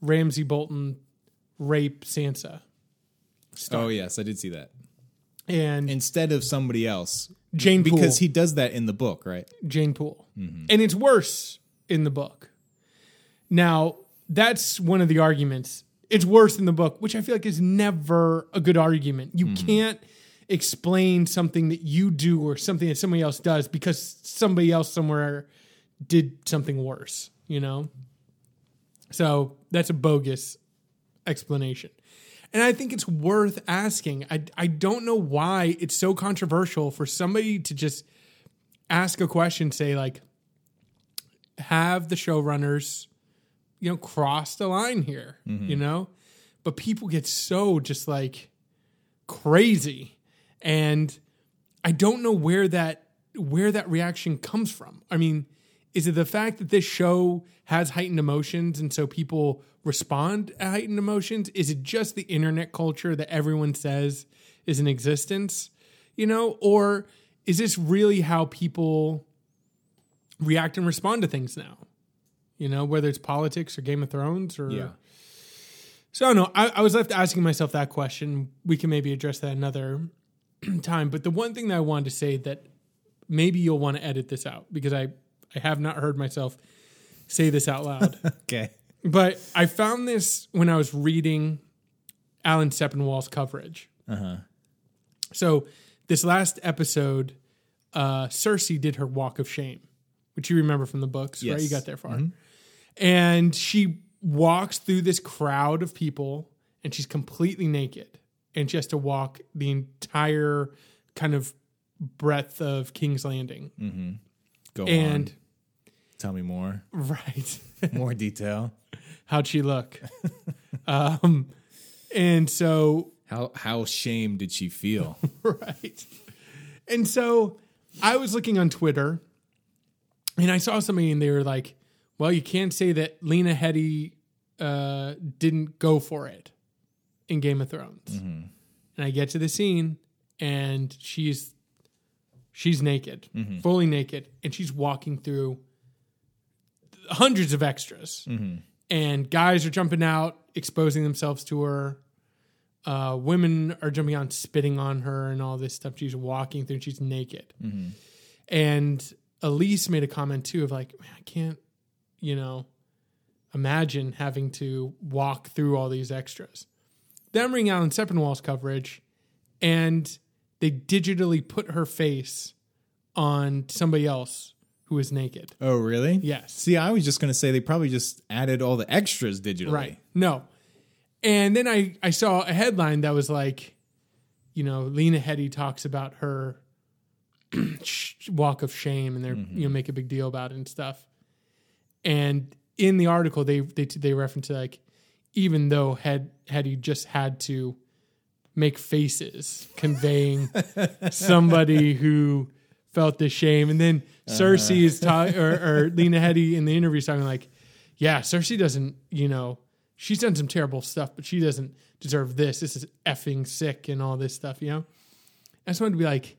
Ramsay Bolton rape Sansa.
Oh yes, I did see that.
And
Instead of somebody else,
Jeyne Poole.
because he does that in the book, right?
Jeyne Poole. And it's worse in the book. Now, that's one of the arguments. It's worse in the book, which I feel like is never a good argument. You can't explain something that you do or something that somebody else does because somebody else somewhere did something worse, you know? So that's a bogus explanation. And I think it's worth asking. I, I don't know why it's so controversial for somebody to just ask a question, say, like, have the showrunners, you know, cross the line here, mm-hmm. you know? But people get so just like crazy. And I don't know where that where that reaction comes from. I mean, is it the fact that this show has heightened emotions and so people respond at heightened emotions? Is it just the internet culture that everyone says is in existence? You know, or is this really how people react and respond to things now? You know, whether it's politics or Game of Thrones or yeah. so I don't know. I, I was left asking myself that question. We can maybe address that another time. But the one thing that I wanted to say that maybe you'll want to edit this out because I, I have not heard myself say this out loud.
Okay.
but I found this when I was reading Alan Sepinwall's coverage.
Uh-huh.
So this last episode, uh, Cersei did her walk of shame, which you remember from the books, right? You got there far. And she walks through this crowd of people and she's completely naked and she has to walk the entire kind of breadth of King's Landing. Mm-hmm.
Go
And
on. Tell me more.
right.
More detail.
How'd she look? um, and so
How how shamed did she feel?
right. And so I was looking on Twitter and I saw somebody and they were like, well, you can't say that Lena Headey uh, didn't go for it in Game of Thrones. Mm-hmm. And I get to the scene and she's she's naked, mm-hmm. fully naked, and she's walking through hundreds of extras. Mm-hmm. And guys are jumping out, exposing themselves to her uh, women are jumping on, spitting on her, and all this stuff. She's walking through, she's naked. And Elise made a comment too of like, man, I can't, you know, imagine having to walk through all these extras. Then I'm reading Alan Sepinwall's coverage, and they digitally put her face on somebody else who is naked.
oh, really?
Yes.
See, I was just going to say they probably just added all the extras digitally.
Right. No. And then I, I saw a headline that was like, you know, Lena Headey talks about her walk of shame and they're, mm-hmm. you know, make a big deal about it and stuff. And in the article, they, they, they reference like, even though had had he just had to make faces conveying somebody who felt the shame. And then uh-huh. Cersei is talking, or, or Lena Headey in the interview is talking like, yeah, Cersei doesn't, you know, she's done some terrible stuff, but she doesn't deserve this. This is effing sick and all this stuff, you know? I just wanted to be like,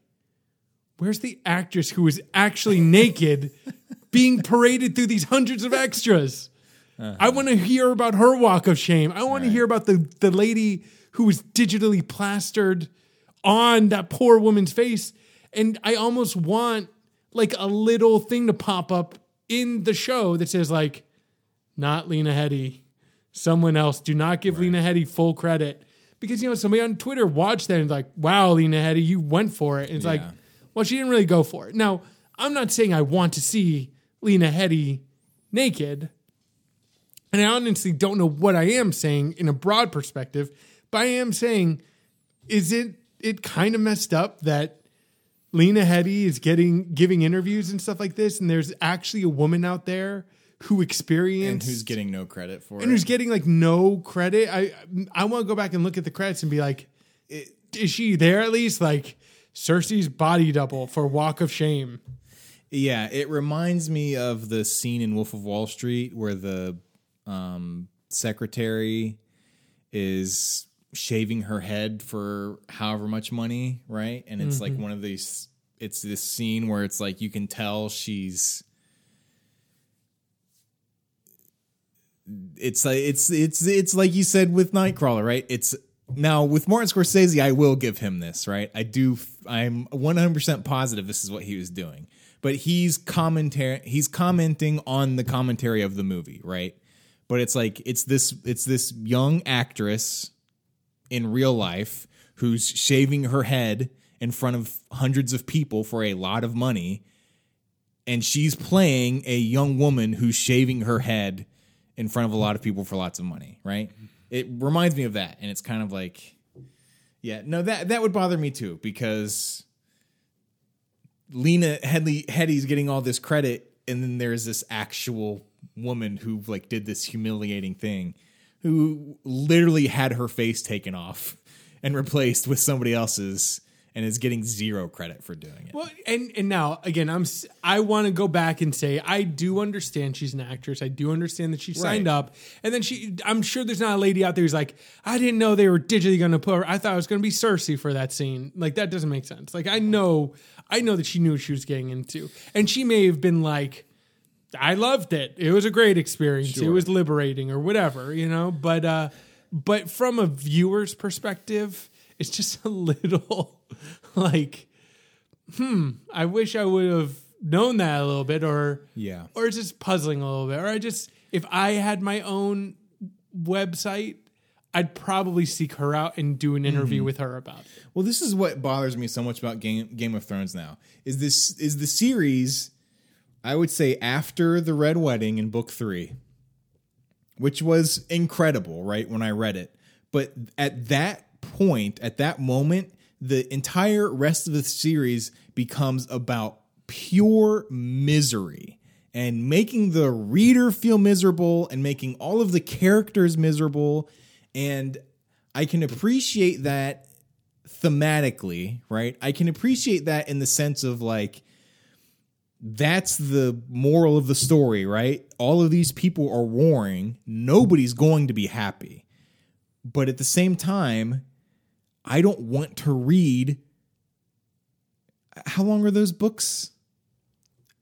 where's the actress who is actually naked being paraded through these hundreds of extras? I uh-huh. want to hear about her walk of shame. I want to hear about the, the lady who was digitally plastered on that poor woman's face. And I almost want like a little thing to pop up in the show that says like, not Lena Headey, someone else. Do not give Lena Headey full credit. Because you know, somebody on Twitter watched that and like, wow, Lena Headey, you went for it. And it's like, well, she didn't really go for it. Now, I'm not saying I want to see Lena Headey naked. And I honestly don't know what I am saying in a broad perspective, but I am saying, is it it kind of messed up that Lena Headey is getting giving interviews and stuff like this, and there's actually a woman out there who experienced
And who's getting no credit for
and
it?
And who's getting like no credit. I I want to go back and look at the credits and be like, is she there at least? Like Cersei's body double for Walk of Shame.
Yeah, it reminds me of the scene in Wolf of Wall Street where the um, secretary is shaving her head for however much money, right? And it's like one of these. It's this scene where it's like you can tell she's it's like it's it's it's like you said with Nightcrawler, right? It's now with Martin Scorsese, I will give him this, right? I do. I'm 100 percent positive this is what he was doing, but he's commentary. He's commenting on the commentary of the movie, right? But it's like it's this it's this young actress in real life who's shaving her head in front of hundreds of people for a lot of money and she's playing a young woman who's shaving her head in front of a lot of people for lots of money, right? It reminds me of that, and it's kind of like, yeah, no, that that would bother me too because Lena Headley Headey's getting all this credit, and then there's this actual woman who like did this humiliating thing, who literally had her face taken off and replaced with somebody else's and is getting zero credit for doing it.
Well, and and now again, I'm I want to go back and say I do understand she's an actress. I do understand that she signed
Right.
up, and then she. I'm sure there's not a lady out there who's like, I didn't know they were digitally going to put her. I thought it was going to be Cersei for that scene. Like that doesn't make sense. Like I know, I know that she knew what she was getting into, and she may have been like. I loved it. It was a great experience. It was liberating or whatever, you know. But uh but from a viewer's perspective, it's just a little like hmm, I wish I would have known that a little bit or
Yeah.
or it's just puzzling a little bit. Or I just if I had my own website, I'd probably seek her out and do an interview with her about it.
Well, this is what bothers me so much about Game Game of Thrones now. Is this is the series I would say after the Red Wedding in book 3, which was incredible, right, when I read it. But at that point, at that moment, the entire rest of the series becomes about pure misery and making the reader feel miserable and making all of the characters miserable and I can appreciate that thematically, right? I can appreciate that in the sense of like that's the moral of the story, right? All of these people are warring, nobody's going to be happy. But at the same time, I don't want to read how long are those books?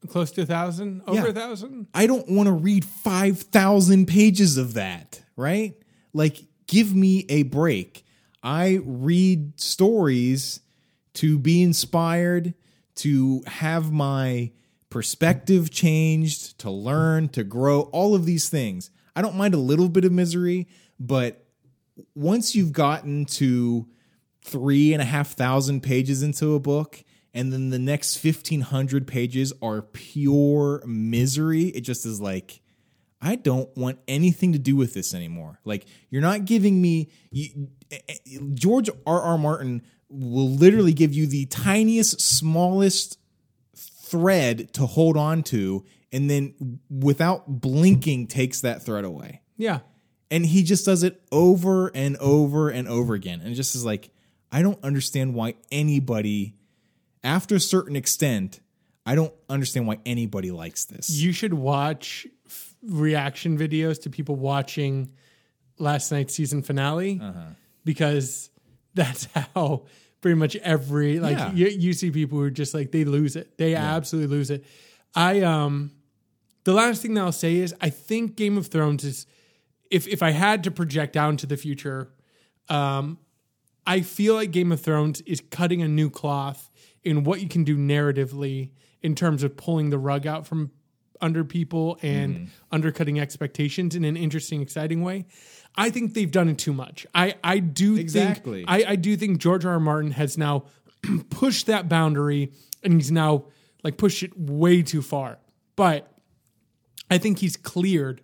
Close to a thousand? Over
Yeah.
a thousand?
I don't want to read 5,000 pages of that, right? Like, give me a break. I read stories to be inspired, to have my perspective changed, to learn, to grow, all of these things. I don't mind a little bit of misery, but once you've gotten to three and a half thousand pages into a book and then the next 1500 pages are pure misery it just is like i don't want anything to do with this anymore like you're not giving me you, eh, eh, george r r martin will literally give you the tiniest smallest thread to hold on to and then without blinking takes that thread away
Yeah.
and he just does it over and over and over again and it just is like i don't understand why anybody after a certain extent i don't understand why anybody likes this
You should watch f- reaction videos to people watching last night's season finale
Uh-huh.
because that's how pretty much every like
Yeah.
you, you see people who are just like they lose it. They absolutely lose it. I um the last thing that I'll say is I think Game of Thrones is if if I had to project down to the future, um, I feel like Game of Thrones is cutting a new cloth in what you can do narratively in terms of pulling the rug out from under people and undercutting expectations in an interesting, exciting way. I think they've done it too much. I, I do
Exactly.
think I, I do think George R. R. Martin has now pushed that boundary and he's now like pushed it way too far. But I think he's cleared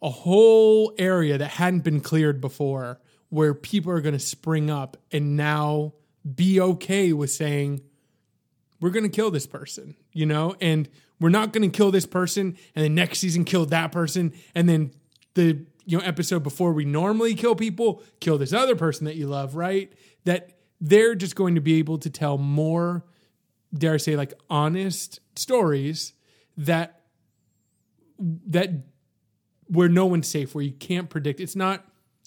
a whole area that hadn't been cleared before where people are going to spring up and now be okay with saying we're going to kill this person, you know, and we're not going to kill this person and then next season kill that person and then the you know episode before we normally kill people kill this other person that you love, right? That they're just going to be able to tell more dare I say like honest stories that that where no one's safe, where you can't predict. It's not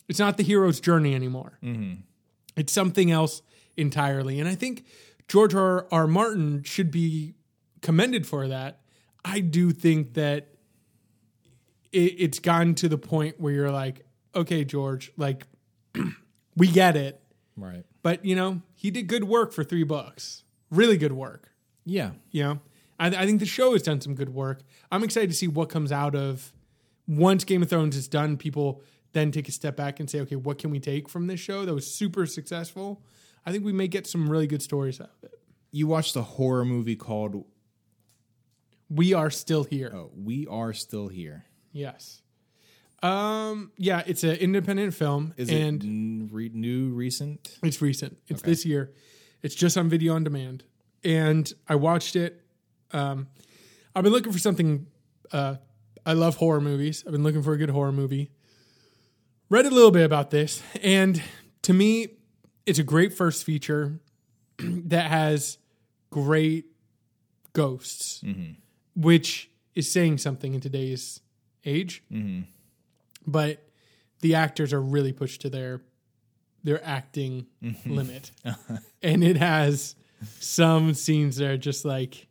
it's not the hero's journey anymore. Mm-hmm. It's something else entirely. And I think George R. R. Martin should be commended for that. I do think that it, it's gotten to the point where you're like, okay, George, like we get it,
Right.
but you know he did good work for three books, really good work.
Yeah.
You know, I, I think the show has done some good work. I'm excited to see what comes out of once Game of Thrones is done. People then take a step back and say, okay, what can we take from this show that was super successful? I think we may get some really good stories out of it.
You watched a horror movie called
We are still here.
oh, We Are Still Here.
Yes. Um. Yeah, it's an independent film,
Is
and
it n- re- new, recent?
It's recent. It's this year. It's just on video on demand. And I watched it. Um, I've been looking for something. Uh, I love horror movies. I've been looking for a good horror movie. Read a little bit about this. And to me, it's a great first feature that has great ghosts, which is saying something in today's age. Mm-hmm. But the actors are really pushed to their their acting mm-hmm. limit. Uh-huh. and it has some scenes that are just like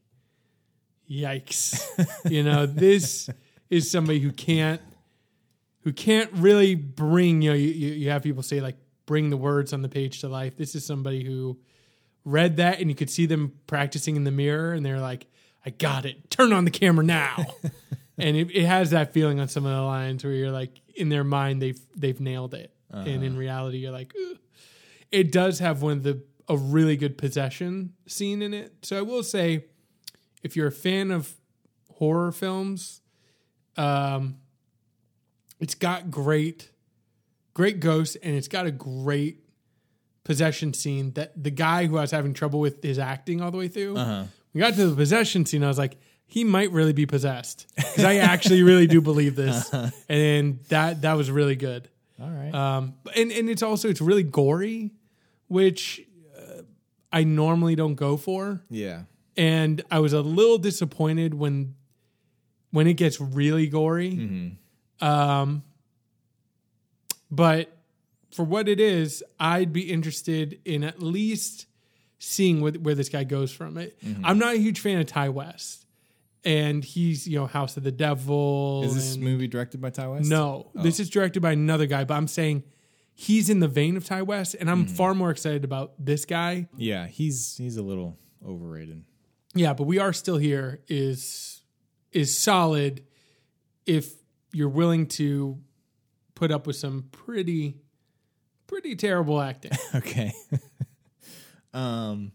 yikes. you know, this is somebody who can't who can't really bring, you know, you, you you have people say like bring the words on the page to life. This is somebody who read that and you could see them practicing in the mirror and they're like, I got it. Turn on the camera now. and it, it has that feeling on some of the lines where you're like in their mind they've they've nailed it. And in reality you're like, Ugh. it does have one of the a really good possession scene in it. So I will say if you're a fan of horror films, um it's got great great ghosts and it's got a great possession scene that the guy who I was having trouble with his acting all the way through.
Uh-huh.
We got to the possession scene. I was like, he might really be possessed because I actually really do believe this, and that that was really good.
All right.
Um, and and it's also it's really gory, which uh, I normally don't go for,
yeah.
and I was a little disappointed when when it gets really gory. Um, but for what it is, I'd be interested in at least seeing where, where this guy goes from it. I'm not a huge fan of Ti West, and he's you know House of the Devil.
Is this
and-
movie directed by Ti West?
no, this is directed by another guy, but I'm saying he's in the vein of Ti West, and I'm far more excited about this guy.
Yeah, he's he's a little overrated.
Yeah, but we are still here is is solid if you're willing to put up with some pretty pretty terrible acting.
Okay. um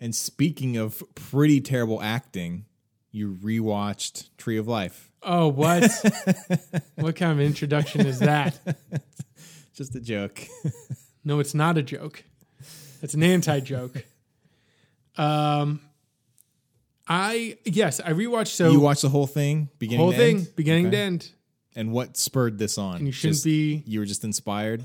and speaking of pretty terrible acting, you rewatched Tree of Life.
oh, what? what kind of introduction is that?
Just a joke.
No, it's not a joke. It's an anti-joke. Um I yes, I rewatched so
you watched the whole thing, beginning
whole
to
thing,
end?
beginning
Okay.
to end.
And what spurred this on?
And you shouldn't
Just-
be
You were just inspired.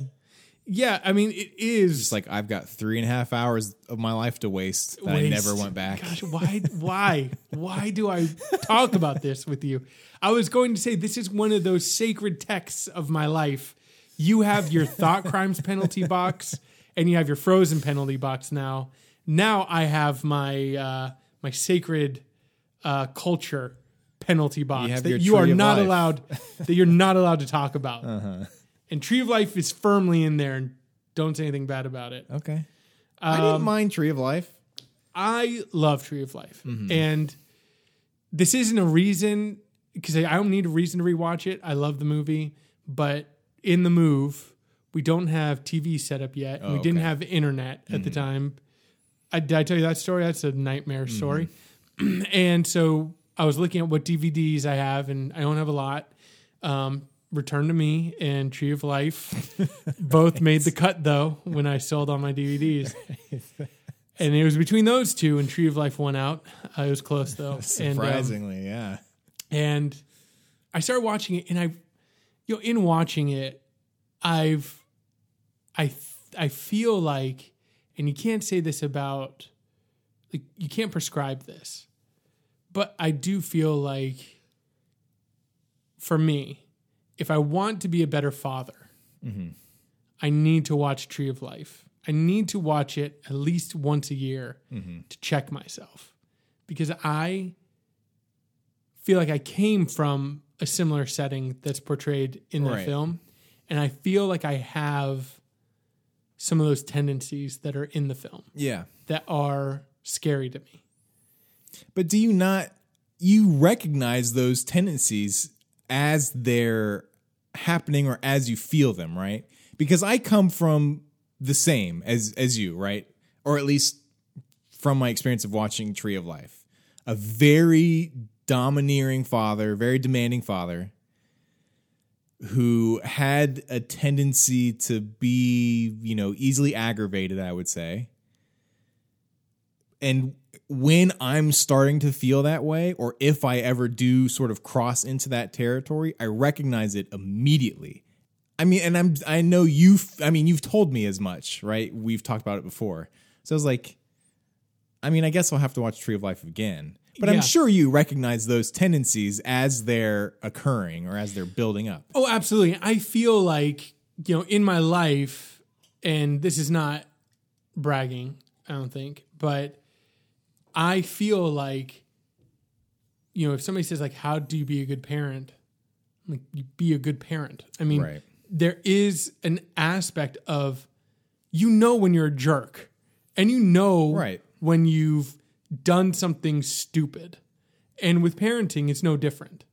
Yeah, I mean it is
It's like I've got three and a half hours of my life to waste that I
waste.
never went back.
Gosh, why why why do I talk about this with you? I was going to say this is one of those sacred texts of my life. You have your thought crimes penalty box and you have your frozen penalty box now. Now I have my uh my sacred uh culture penalty box
have
that
your
you are
tree of
not
life.
allowed that you're not allowed to talk about. And Tree of Life is firmly in there and don't say anything bad about it.
Okay. I didn't mind Tree of Life.
I love Tree of Life,
Mm-hmm.
and this isn't a reason because I don't need a reason to rewatch it. I love the movie, but in the move, we don't have TV set up yet. we didn't
Oh, okay. Mm-hmm.
have internet at the time. I, did I tell you that story? That's a nightmare story. and so I was looking at what DVDs I have, and I don't have a lot. Um, Return to Me and Tree of Life both made the cut though when I sold all my DVDs. And it was between those two, and Tree of Life won out. Uh, it was close though, and um,
Surprisingly, yeah.
and I started watching it, and I, you know, in watching it, I've, I, I feel like, and you can't say this about, like, you can't prescribe this, but I do feel like, for me, if I want to be a better father, mm-hmm. I need to watch Tree of Life. I need to watch it at least once a year mm-hmm. to check myself because I feel like I came from a similar setting that's portrayed in the
Right.
film, and I feel like I have some of those tendencies that are in the film
Yeah.
that are scary to me.
But do you not you recognize those tendencies as they're happening or as you feel them, right? Because I come from the same as as you, right? Or at least from my experience of watching Tree of Life. A very domineering father, very demanding father who had a tendency to be, you know, easily aggravated, I would say and when I'm starting to feel that way, or if I ever do sort of cross into that territory, I recognize it immediately. I mean, and I'm I know you've I mean you've told me as much, right? We've talked about it before. So I was like, I mean, I guess I'll have to watch Tree of Life again. But
Yeah.
I'm sure you recognize those tendencies as they're occurring or as they're building up.
Oh, absolutely. I feel like, you know, in my life, and this is not bragging, I don't think, but I feel like, you know, if somebody says, like, how do you be a good parent? I'm like, you be a good parent. I mean,
Right.
there is an aspect of, you know, when you're a jerk and you know
Right.
when you've done something stupid. And with parenting, it's no different.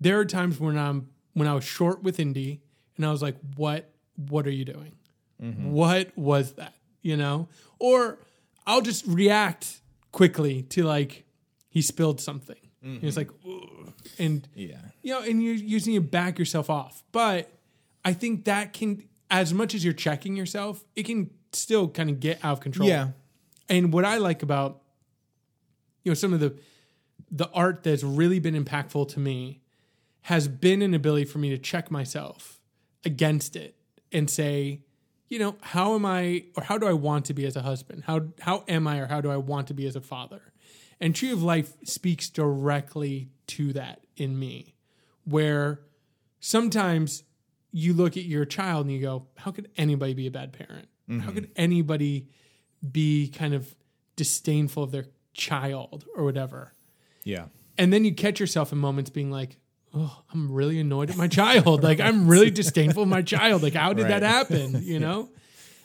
There are times when I'm when I was short with Indy and I was like, what what are you doing? Mm-hmm. What was that? You know? Or I'll just react quickly to like he spilled something. And it's mm-hmm. like "Ugh." and
Yeah.
you know, and you you just need to back yourself off. But I think that can as much as you're checking yourself, it can still kind of get out of control.
Yeah.
And what I like about you know some of the the art that's really been impactful to me has been an ability for me to check myself against it and say, you know, how am I or how do I want to be as a husband? How how am I or how do I want to be as a father? And Tree of Life speaks directly to that in me, where sometimes you look at your child and you go, how could anybody be a bad parent? How mm-hmm. could anybody be kind of disdainful of their child or whatever?
Yeah.
And then you catch yourself in moments being like, oh, I'm really annoyed at my child. like I'm really disdainful of my child. Like how did that happen? You know?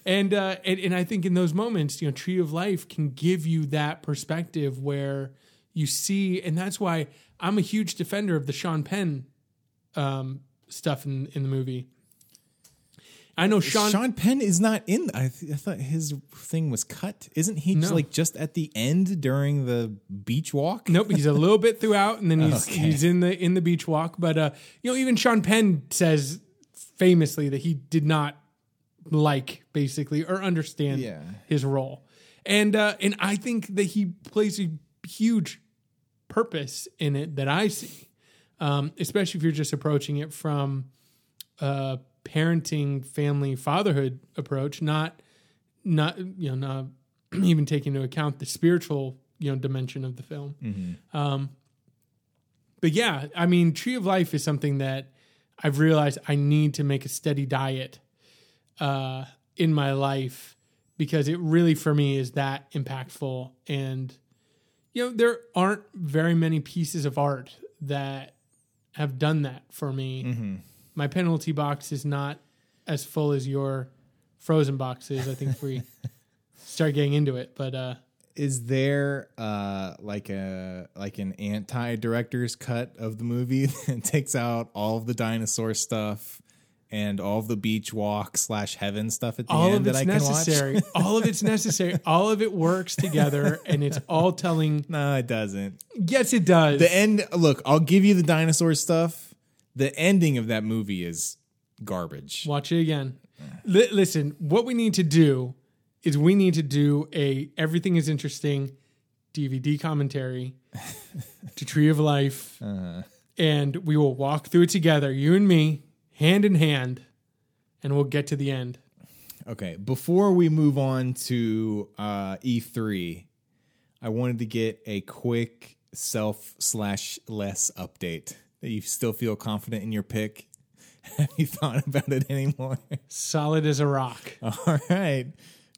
And, uh, and and I think in those moments, you know, Tree of Life can give you that perspective where you see, and that's why I'm a huge defender of the Sean Penn um, stuff in in the movie. I know Sean.
Sean, Penn is not in. I, th- I thought his thing was cut. Isn't he just
No.
like just at the end during the beach walk?
Nope, he's a little bit throughout, and then he's
Okay.
he's in the in the beach walk. But uh, you know, even Sean Penn says famously that he did not like basically or understand
Yeah.
his role, and uh, and I think that he plays a huge purpose in it that I see, um, especially if you're just approaching it from a parenting, family, fatherhood approach, not not you know not even taking into account the spiritual you know dimension of the film. Um, but yeah, I mean, Tree of Life is something that I've realized I need to make a steady diet uh, in my life because it really for me is that impactful. And you know there aren't very many pieces of art that have done that for me my penalty box is not as full as your frozen box is i think we start getting into it but uh
Is there uh like a like an anti director's cut of the movie that takes out all of the dinosaur stuff and all of the beach walk slash heaven stuff at the
all
end that I can
necessary
watch?
all of it's necessary all of it works together and it's all telling
no, it doesn't.
yes it does
The end. Look, I'll give you the dinosaur stuff. The ending of that movie is garbage.
Watch it again. Li- listen, what we need to do is we need to do a everything is interesting DVD commentary to Tree of Life, and we will walk through it together, you and me, hand in hand, and we'll get to the end.
Okay, before we move on to uh, E3, I wanted to get a quick self slash less update. That you still feel confident in your pick? Have you thought about it anymore?
Solid as a rock.
All right,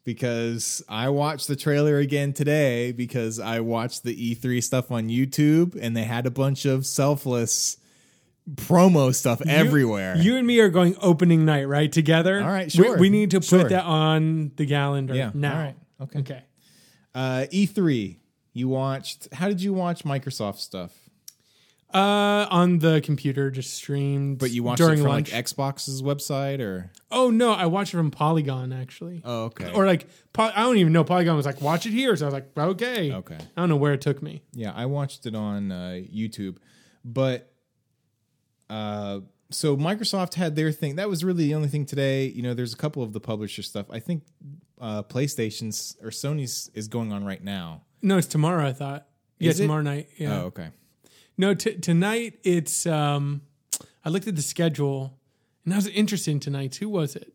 because I watched the trailer again today because I watched the E3 stuff on YouTube and they had a bunch of selfless promo stuff everywhere.
You and me are going opening night, right? Together.
All right,
We-
sure.
We, need to put
Sure.
that on the calendar
Yeah,
now.
all right, okay.
Okay.
uh, E3. You watched. How did you watch Microsoft stuff?
Uh, on the computer, just streamed.
But you watched
during
it from
lunch.
like Xbox's website or?
oh no, I watched it from Polygon actually.
Oh, okay.
Or like, Poly- I don't even know. Polygon was like, watch it here. So I was like, okay.
Okay.
I don't know where it took me.
Yeah, I watched it on uh, YouTube, but uh, so Microsoft had their thing. That was really the only thing today. You know, there's a couple of the publisher stuff. I think uh, PlayStation's or Sony's is going on right now.
No, it's tomorrow. I thought. Yeah,
Is it?
tomorrow night. Yeah.
Oh, okay.
No, t- tonight it's. um I looked at the schedule, and that was interesting tonight. Who was it?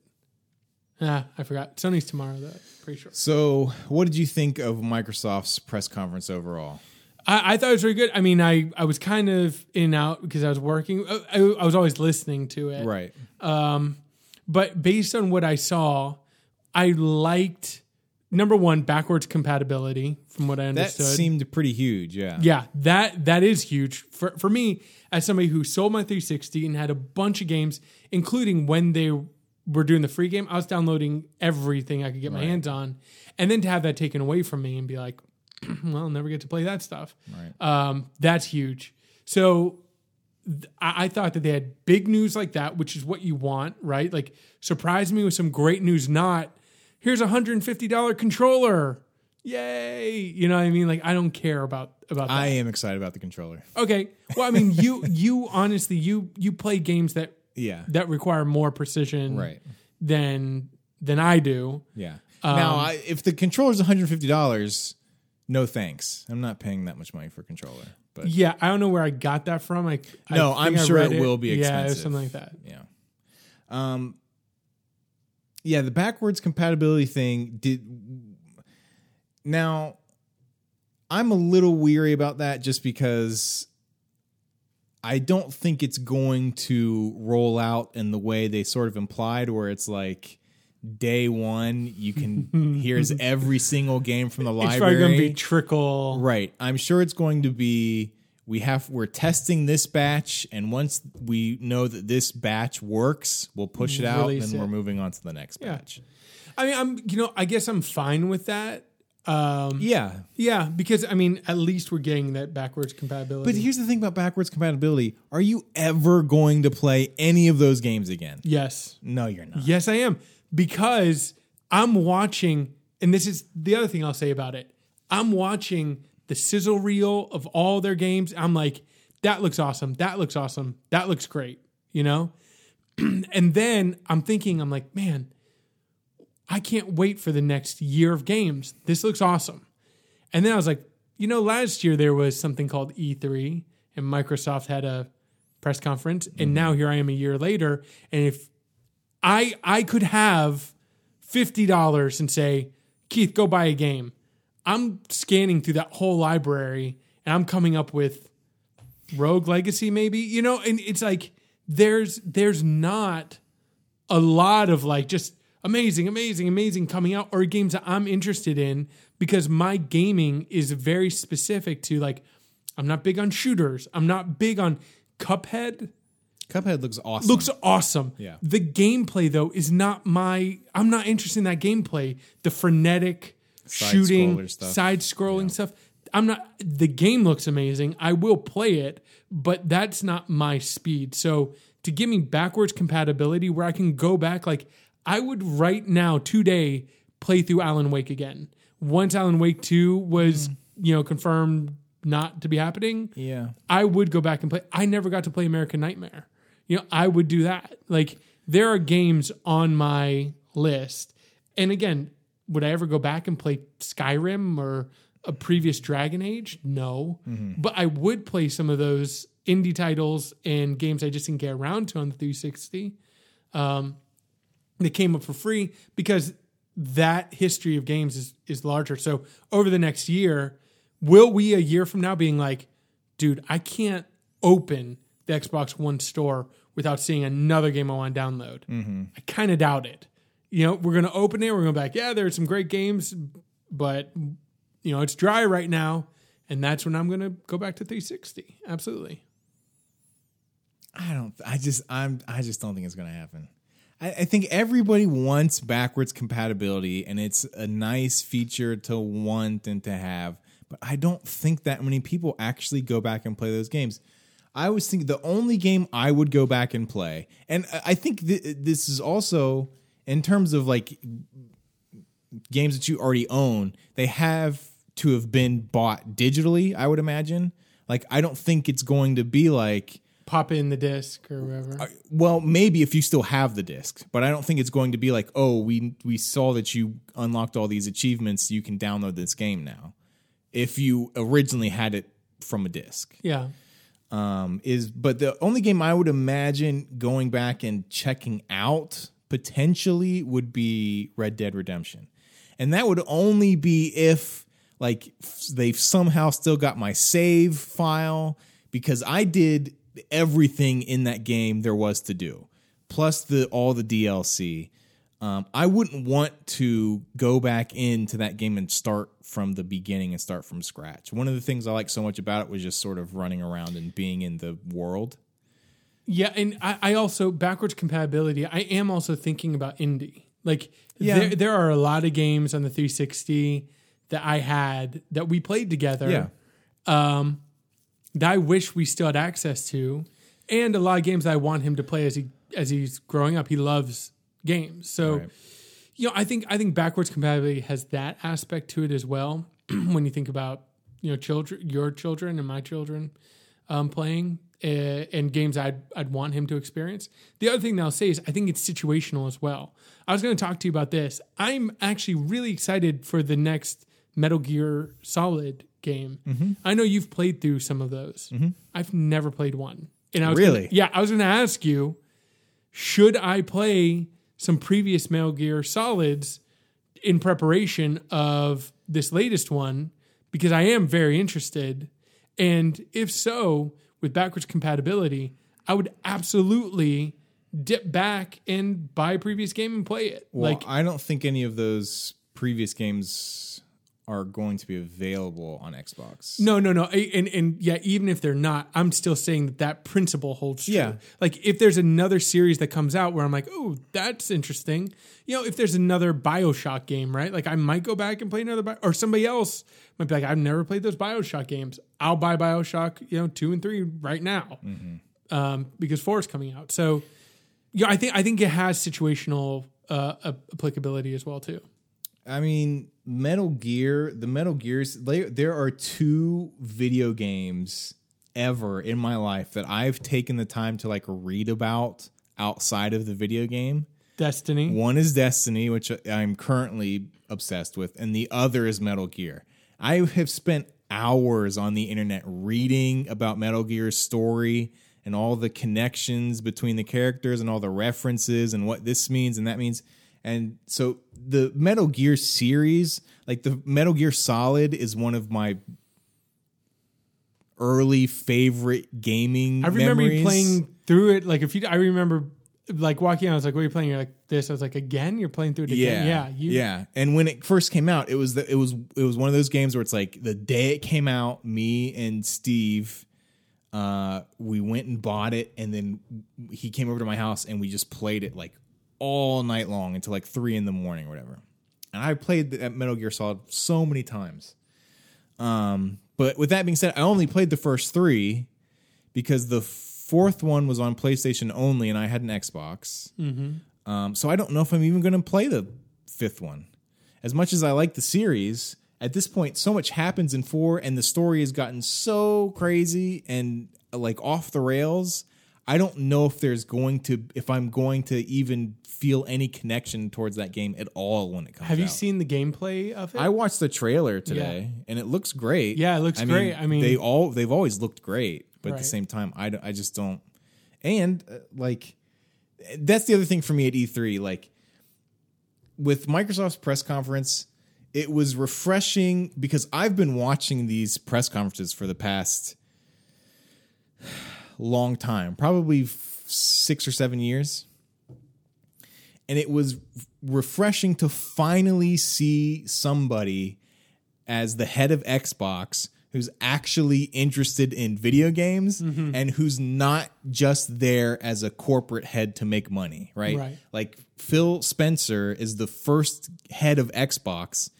Ah, I forgot. Sony's tomorrow, though. Pretty sure.
So, what did you think of Microsoft's press conference overall?
I, I thought it was very good. I mean, I, I was kind of in and out because I was working. I, I, I was always listening to it.
Right.
Um, But based on what I saw, I liked number one backwards compatibility. From what I understood.
That seemed pretty huge. Yeah.
yeah, that that is huge for for me as somebody who sold my 360 and had a bunch of games, including when they were doing the free game. I was downloading everything I could get my hands on, and then to have that taken away from me and be like, well, I'll never get to play that stuff.
Right.
Um, that's huge. So th- I, I thought that they had big news like that, which is what you want, right? Like surprise me with some great news. Not here's a hundred and fifty dollar controller, yay! You know what I mean? Like I don't care about about that.
I am excited about the controller.
okay, well, I mean, you you honestly you you play games that
Yeah.
that require more precision,
Right.
Than than I do.
Yeah.
Um,
now, I, if the controller's one hundred fifty dollars, no thanks. I'm not paying that much money for a controller. But
Yeah, I don't know where I got that from. I
No,
I
I'm sure
read
it will be
Yeah, it something like that.
yeah. Um. Yeah, the backwards compatibility thing did. Now, I'm a little weary about that just because I don't think it's going to roll out in the way they sort of implied, where it's like day one you can here's every single game from the library.
It's probably going to be trickle.
Right. I'm sure it's going to be we have we're testing this batch and once we know that this batch works, we'll push it out and
Release
then
it.
we're moving on to the next
Yeah.
batch.
I mean, I'm you know, I guess I'm fine with that. Um,
Yeah.
yeah, because I mean, at least we're getting that backwards compatibility.
But here's the thing about backwards compatibility. Are you ever going to play any of those games again?
yes,
No, you're not.
yes, I am because I'm watching, and this is the other thing I'll say about it. I'm watching the sizzle reel of all their games. I'm like, that looks awesome. That looks awesome. That looks great. You know, and then I'm thinking, I'm like, man, I can't wait for the next year of games. This looks awesome. And then I was like, you know, last year there was something called E3 and Microsoft had a press conference and mm-hmm. now here I am a year later and if I I could have $50 and say, "Keith, go buy a game." I'm scanning through that whole library and I'm coming up with Rogue Legacy maybe, you know, and it's like there's there's not a lot of like just amazing, amazing, amazing coming out or games that I'm interested in because my gaming is very specific to like I'm not big on shooters. I'm not big on Cuphead
Cuphead looks awesome.
looks awesome.
Yeah.
The gameplay though is not my I'm not interested in that gameplay. The frenetic shooting, side scrolling stuff. I'm not the game looks amazing. I will play it, but that's not my speed. So to give me backwards compatibility where I can go back like I would right now today play through Alan Wake again. Once Alan Wake 2 was, hmm. you know, confirmed not to be happening,
yeah.
I would go back and play. I never got to play American Nightmare. You know, I would do that. Like there are games on my list. And again, would I ever go back and play Skyrim or a previous Dragon Age? No. But I would play some of those indie titles and games I just didn't get around to on the 360. Um, that came up for free because that history of games is is larger. So over the next year, will we a year from now being like, dude, I can't open the Xbox One store without seeing another game I want to download? I kind of doubt it. You know, we're gonna open it. We're be like, yeah, there's some great games, but you know, it's dry right now, and that's when I'm gonna go back to 360. Absolutely.
I don't. I just. I'm. I just don't think it's going to happen. I, I think everybody wants backwards compatibility, and it's a nice feature to want and to have. But I don't think that many people actually go back and play those games. I was thinking the only game I would go back and play, and I think th- this is also in terms of like games that you already own, they have to have been bought digitally, I would imagine. Like, I don't think it's going to be like,
Pop in the disc or whatever.
well, maybe if you still have the disc, but I don't think it's going to be like, oh, we we saw that you unlocked all these achievements, you can download this game now. If you originally had it from a disc,
yeah.
um, is but the only game I would imagine going back and checking out potentially would be Red Dead Redemption, and that would only be if like they've somehow still got my save file because I did everything in that game there was to do, plus the all the DLC. Um, I wouldn't want to go back into that game and start from the beginning and start from scratch. One of the things I like so much about it was just sort of running around and being in the world.
Yeah, and I, I also backwards compatibility. I am also thinking about indie. Like
Yeah.
there, there are a lot of games on the 360 that I had that we played together. Um, that I wish we still had access to, and a lot of games I want him to play as he as he's growing up. He loves games, so
Right.
you know I think I think backwards compatibility has that aspect to it as well. when you think about you know children, your children and my children um, playing Uh, and games I'd I'd want him to experience. The other thing that I'll say is I think it's situational as well. I was going to talk to you about this. I'm actually really excited for the next Metal Gear Solid game. Mm-hmm. I know you've played through some of those. Mm-hmm. I've never played one. And I was
Really?
gonna- yeah, I was going to ask you, should I play some previous Metal Gear Solids in preparation of this latest one? Because I am very interested. And if so, with backwards compatibility, I would absolutely dip back and buy a previous game and play it.
Well,
like
I don't think any of those previous games are going to be available on Xbox.
No, no, no. And and yeah, even if they're not, I'm still saying that that principle holds true.
Yeah.
Like if there's another series that comes out where I'm like, oh, that's interesting. You know, if there's another Bioshock game, right? Like I might go back and play another, Bio- or somebody else might be like, I've never played those Bioshock games. I'll buy Bioshock, you know, two and three right now, um, because four is coming out. So, yeah, I think I think it has situational uh, applicability as well too.
I mean, Metal Gear, the Metal Gears, they, there are two video games ever in my life that I've taken the time to like read about outside of the video game.
Destiny.
One is Destiny, which I'm currently obsessed with, and the other is Metal Gear. I have spent hours on the internet reading about Metal Gear's story and all the connections between the characters and all the references and what this means and that means. And so the Metal Gear series, like the Metal Gear Solid, is one of my early favorite gaming.
I remember you
memories.
playing through it like if you. I remember like walking out. I was like, "What are you playing?" You're like, "This." I was like, "Again? You're playing through it
Yeah,
again?" Yeah, you,
yeah. And when it first came out, it was the, it was it was one of those games where it's like the day it came out, me and Steve, uh, we went and bought it, and then he came over to my house and we just played it like all night long until like three in the morning or whatever. And I played that Metal Gear Solid so many times. Um, but with that being said, I only played the first three because the fourth one was on PlayStation only, and I had an Xbox. Um, so I don't know if I'm even going to play the fifth one. As much as I like the series, at this point, so much happens in four, and the story has gotten so crazy and like off the rails. I don't know if there's going to, if I'm going to even feel any connection towards that game at all when it comes.
Have you
out.
seen the gameplay of it?
I watched the trailer today, and it looks great.
Yeah, it looks great. I mean-
they all they've always looked great, but at the same time, I, I just don't. And uh, like, that's the other thing for me at E3. Like, with Microsoft's press conference, it was refreshing because I've been watching these press conferences for the past long time, probably f- six or seven years. And it was refreshing to finally see somebody as the head of Xbox who's actually interested in video games
Mm-hmm.
and who's not just there as a corporate head to make money, right?
Right.
Like Phil Spencer is the first head of Xbox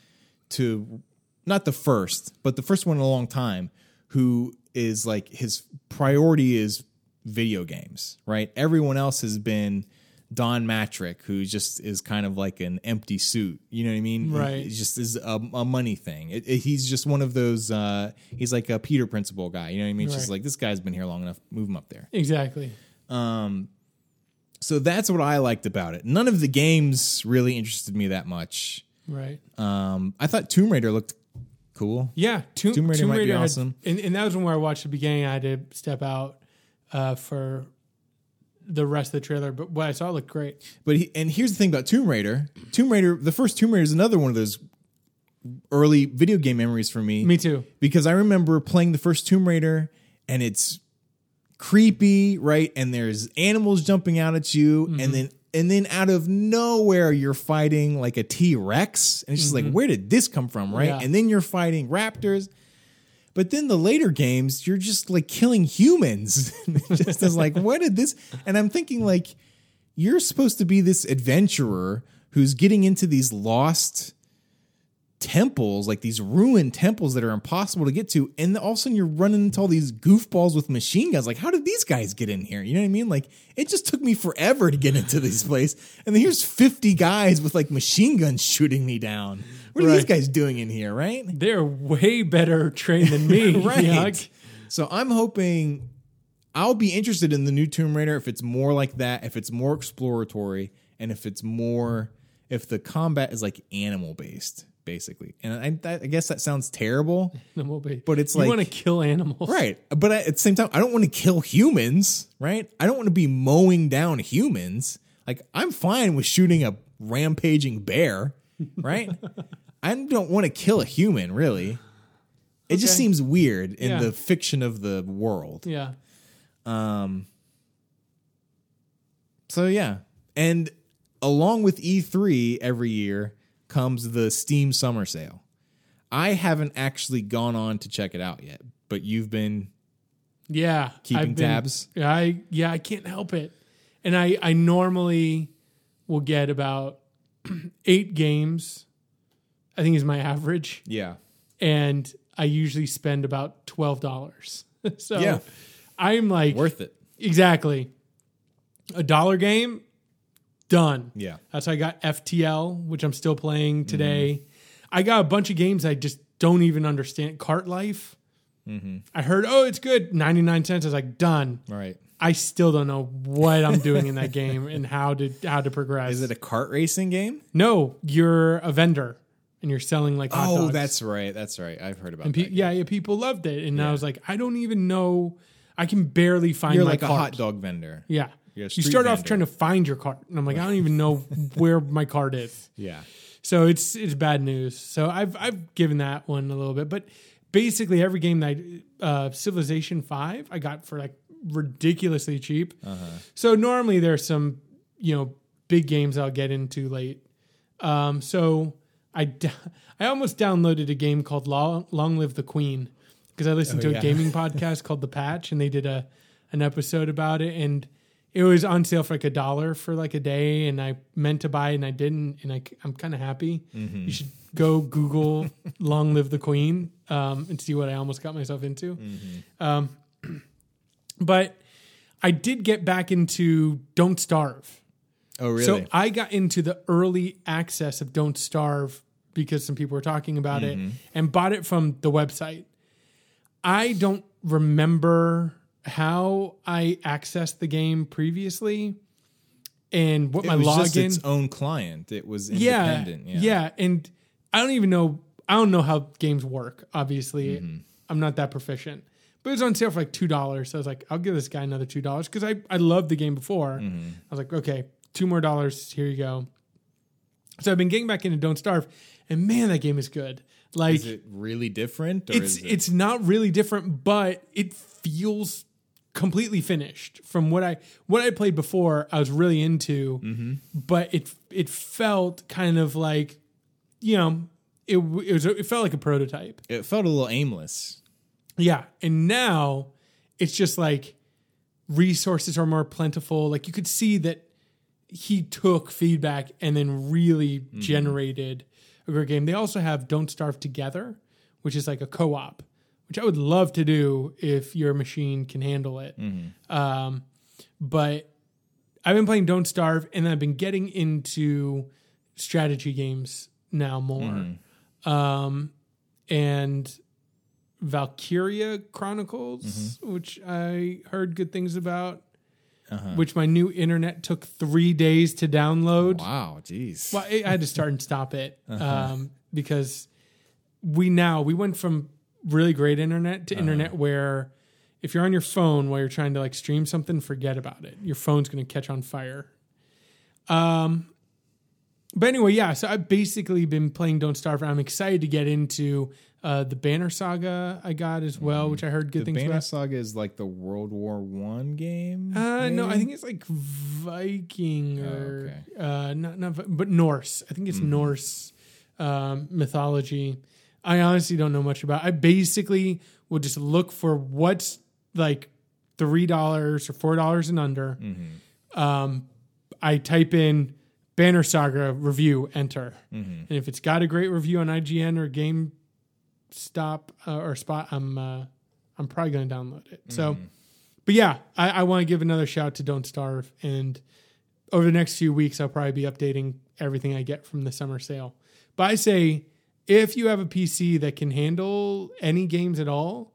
to not the first, but the first one in a long time who is like his priority is video games, right? Everyone else has been Don Mattrick, who just is kind of like an empty suit. You know what I mean?
Right.
It just is a, a money thing. It, it- he's just one of those. Uh, he's like a Peter Principle guy. You know what I mean? It's just like this guy's been here long enough. Move him up there.
Exactly. Um.
So that's what I liked about it. None of the games really interested me that much.
Right.
Um, I thought Tomb Raider looked cool.
Yeah, Tomb,
Tomb Raider might be
had-
awesome.
and, and that was when I watched the beginning. I had to step out uh, for the rest of the trailer, but what I saw looked great.
But he, and here's the thing about Tomb Raider. Tomb Raider, the first Tomb Raider is another one of those early video game memories for me.
Me too.
because I remember playing the first Tomb Raider and it's creepy, right? And there's animals jumping out at you, and then and then out of nowhere you're fighting like a T Rex, and it's just like, mm-hmm. where did this come from, right?
Yeah.
And then you're fighting raptors. But then the later games, you're just like killing humans. just as like, where did this? And I'm thinking like, you're supposed to be this adventurer who's getting into these lost temples, like these ruined temples that are impossible to get to, and all of a sudden you're running into all these goofballs with machine guns. Like, how did these guys get in here? You know what I mean? Like, it just took me forever to get into this place, and then here's 50 guys with like machine guns shooting me down. What are these guys doing in here, right?
They're way better trained than me.
right.
Yuck.
So I'm hoping I'll be interested in the new Tomb Raider if it's more like that, if it's more exploratory, and if it's more if the combat is like animal based, basically. And I, I guess that sounds terrible,
Then we'll be-
But it's
you
like- You
want to kill animals,
right? But I, at the same time, I don't want to kill humans, right? I don't want to be mowing down humans. Like I'm fine with shooting a rampaging bear, right? I don't want to kill a human, really. It just seems weird in
Yeah.
the fiction of the world.
Yeah. Um.
So yeah, and along with E3 every year comes the Steam Summer Sale. I haven't actually gone on to check it out yet, but you've been
Yeah.
Keeping
been-
tabs?
I yeah, I can't help it. And I I normally will get about eight games. I think is my average.
yeah.
And I usually spend about twelve dollars. so
Yeah.
I'm like
Worth it.
exactly a dollar game done.
Yeah.
That's how I got FTL, which I'm still playing
Mm-hmm.
today. I got a bunch of games I just don't even understand. Cart Life.
Mm-hmm.
I heard, oh, it's good, 99 cents. I was like, done.
All right.
I still don't know what I'm doing in that game and how to how to progress.
Is it a cart racing game?
no, you're a vendor and you're selling like hot dogs.
Oh,
dogs.
that's right. That's right. I've heard about
and
that.
yeah, yeah, people loved it, and I was like, I don't even know. I can barely find
You're like a hot dog vendor.
Yeah, You
street
start off trying to find your cart, and I'm like, I don't even know where my cart is.
Yeah.
So it's it's bad news. So I've I've given that one a little bit, but basically every game that I, uh, Civilization Five I got for like ridiculously cheap. So normally there's some you know big games I'll get into late. Um, so I d- I almost downloaded a game called Long, Long Live the Queen because I listened to
yeah.
a gaming podcast called The Patch and they did a an episode about it and it was on sale for like a dollar for like a day and I meant to buy it and I didn't and I, am kind of happy. You should go Google Long Live the Queen um, and see what I almost got myself into. Um, but I did get back into Don't Starve.
Oh, really?
So I got into the early access of Don't Starve because some people were talking about it and bought it from the website. I don't remember how I accessed the game previously and what
it
my
was
login.
just its own client. It was
yeah,
independent.
yeah,
Yeah.
and I don't even know. I don't know how games work. Obviously,
Mm-hmm.
I'm not that proficient. But it was on sale for like two dollars. So I was like, I'll give this guy another two dollars because I I loved the game before.
Mm-hmm.
I was like, okay, two more dollars. Here you go. So I've been getting back into Don't Starve, and man, that game is good. Like
Is it really different? Or
it's
is it,
it's not really different, but it feels completely finished from what I what I played before. I was really into,
Mm-hmm.
but it it felt kind of like you know it it was it felt like a prototype.
it felt a little aimless.
Yeah, and now it's just like resources are more plentiful. Like you could see that he took feedback and then really generated a great game. They also have Don't Starve Together, which is like a co-op, which I would love to do if your machine can handle it. Um, but I've been playing Don't Starve, and I've been getting into strategy games now more. Um, and Valkyria Chronicles, which I heard good things about, which my new internet took three days to download.
Wow, jeez.
Well, I I had to start and stop it um, because we now we went from really great internet to internet where if you're on your phone while you're trying to like stream something, forget about it. Your phone's going to catch on fire. Um, but anyway, yeah. So I've basically been playing Don't Starve. I'm excited to get into uh, the Banner Saga I got as well, which I heard good
the
things
Banner
about.
Saga is like the World War One game.
Uh, no, I think it's like Viking or
Oh,
uh, not not, but Norse. I think it's Norse um, mythology. I honestly don't know much about. I basically will just look for what's like three dollars or four dollars and under. Um, I type in Banner Saga review, enter, and if it's got a great review on IGN or GameStop uh, or Spot, I'm uh, I'm probably going to download it. So but yeah, I, I want to give another shout to Don't Starve. And over the next few weeks, I'll probably be updating everything I get from the summer sale. But I say, if you have a PC that can handle any games at all,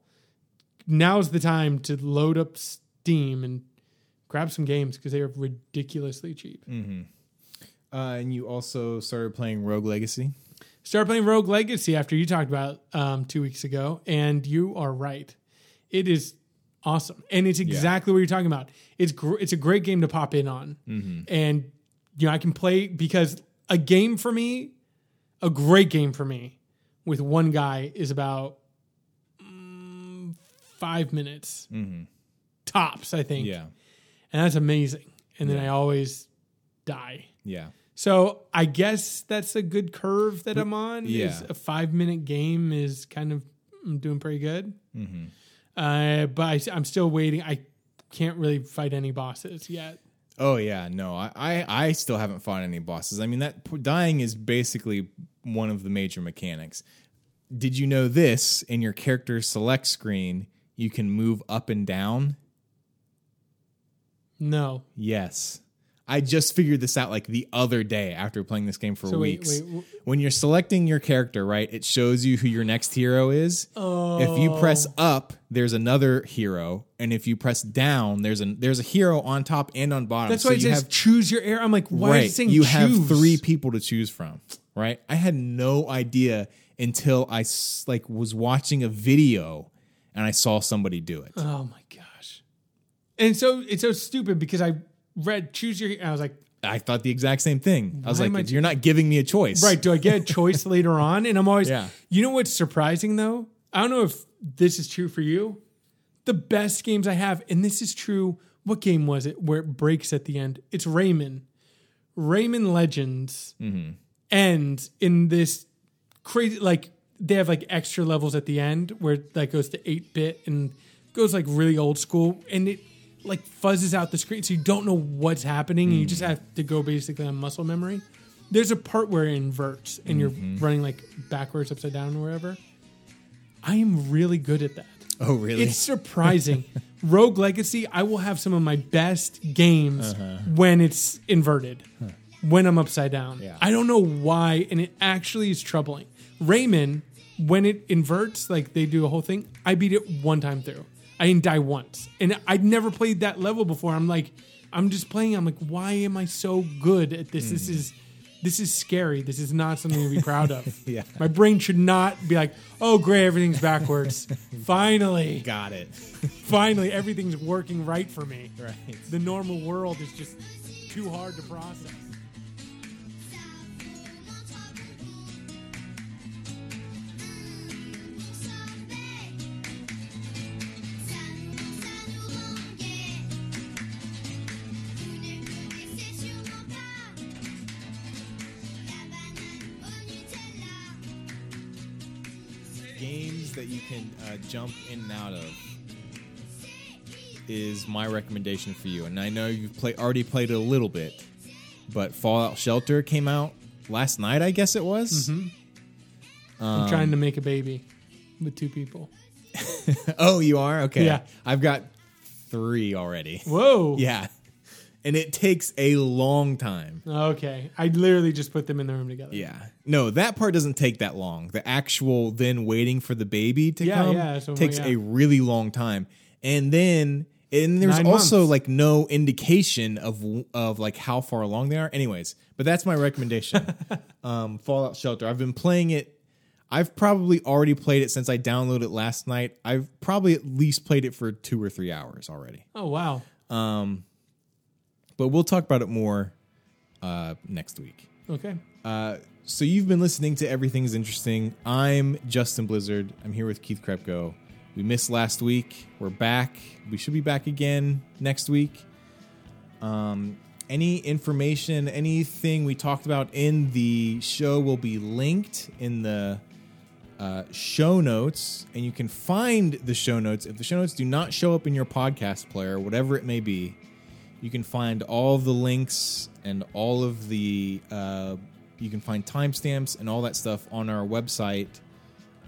now's the time to load up Steam and grab some games because they are ridiculously cheap.
Uh, and you also started playing Rogue Legacy.
Started playing Rogue Legacy after you talked about um, two weeks ago, and you are right. It is awesome, and it's exactly what you're talking about. It's gr- it's a great game to pop in on, and you know I can play because a game for me, a great game for me, with one guy is about mm, five minutes tops. I think,
Yeah,
and that's amazing. And then I always die.
yeah,
So I guess that's a good curve that I'm on. Is
yeah.
a five minute game is kind of I'm doing pretty good. Hmm. Uh, but I, I'm still waiting. I can't really fight any bosses yet.
Oh yeah, no, I, I I still haven't fought any bosses. I mean that dying is basically one of the major mechanics. Did you know this? In your character select screen, you can move up and down.
No.
Yes. I just figured this out like the other day after playing this game for
So
weeks.
wait, w-
when you're selecting your character, right, it shows you who your next hero is. Oh. If you press oh. up, there's another hero, and if you press down, there's a there's a hero on top and on bottom.
That's
So
why it
you
says
have
choose your heir. I'm like, why is
right.
it saying
you have three people to choose from. Right. I had no idea until I like was watching a video and I saw somebody do it.
Oh my gosh. And so it's so stupid because I read choose your. And I was like,
I thought the exact same thing. I was like,
I-
you're not giving me a choice.
Right. Do I get a choice later on? And I'm always,
Yeah.
you know what's surprising though? I don't know if this is true for you. The best games I have, and this is true. What game was it where it breaks at the end? It's Rayman. Rayman Legends mm-hmm. Ends in this crazy, like, they have like extra levels at the end where that goes to 8 bit and goes like really old school. And it like fuzzes out the screen so you don't know what's happening and you just have to go basically on muscle memory. There's a part where it inverts and you're running like backwards, upside down, or wherever. I am really good at that.
Oh, really?
It's surprising. Rogue Legacy, I will have some of my best games
Uh-huh.
when it's inverted, when I'm upside down.
Yeah.
I don't know why, and it actually is troubling. Rayman, when it inverts, like they do a whole thing, I beat it one time through. I didn't die once. And I'd never played that level before. I'm like, I'm just playing. I'm like, why am I so good at this? This mm. is this is scary. This is not something to be proud of.
Yeah.
My brain should not be like, oh great, everything's backwards. Finally.
Got it.
Finally, everything's working right for me.
Right.
The normal world is just too hard to process.
Games that you can uh, jump in and out of is my recommendation for you. And I know you've play, already played it a little bit, but Fallout Shelter came out last night, I guess it was.
I'm
Um,
trying to make a baby with two people.
Oh, you are? Okay.
Yeah.
I've got three already.
Whoa.
Yeah. And it takes a long time.
Okay. I literally just put them in the room together.
Yeah. No, that part doesn't take that long. The actual then waiting for the baby to
Yeah,
come
yeah, so,
takes
yeah.
a really long time. And then and there's
Nine
also
months.
like no indication of of like how far along they are. Anyways, but that's my recommendation. um Fallout Shelter. I've been playing it I've probably already played it since I downloaded it last night. I've probably at least played it for 2 or 3 hours already.
Oh wow.
But we'll talk about it more uh next week.
Okay.
Uh, so you've been listening to Everything's Interesting. I'm Justin Blizzard. I'm here with Keith Krepko. We missed last week. We're back. We should be back again next week. Um, any information, anything we talked about in the show will be linked in the uh, show notes, and you can find the show notes. If the show notes do not show up in your podcast player, whatever it may be, you can find all the links and all of the uh, you can find timestamps and all that stuff on our website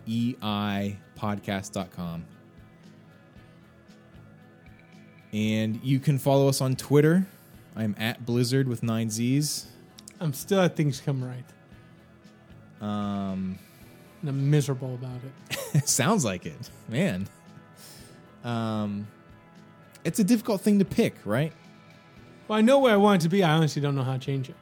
eipodcast.com and you can follow us on twitter. I'm at blizzard with nine z's.
I'm still at things come right.
um
And I'm miserable about it.
sounds like it. Man. Um it's a difficult thing to pick right
Well, I know where I want it to be. I honestly don't know how to change it.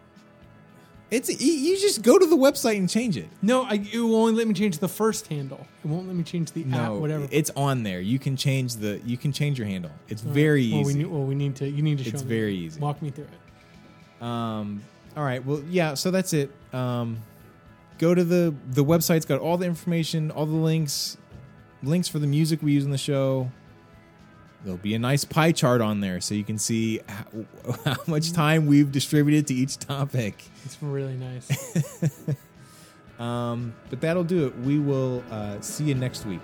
it's you- you just go to the website and change it
No, I, it will only let me change the first handle. It won't let me change the app, whatever.
It's on there. You can change the you can change your handle. It's very
well, We
easy.
need, well, we need to. You need to show
It's
me.
very easy.
Walk me through it.
Um all right. Well, yeah, so that's it. Um go to the the website's got all the information, all the links, links for the music we use in the show. There'll be a nice pie chart on there so you can see how, how much time we've distributed to each topic.
It's really nice.
Um, but that'll do it. We will uh, see you next week.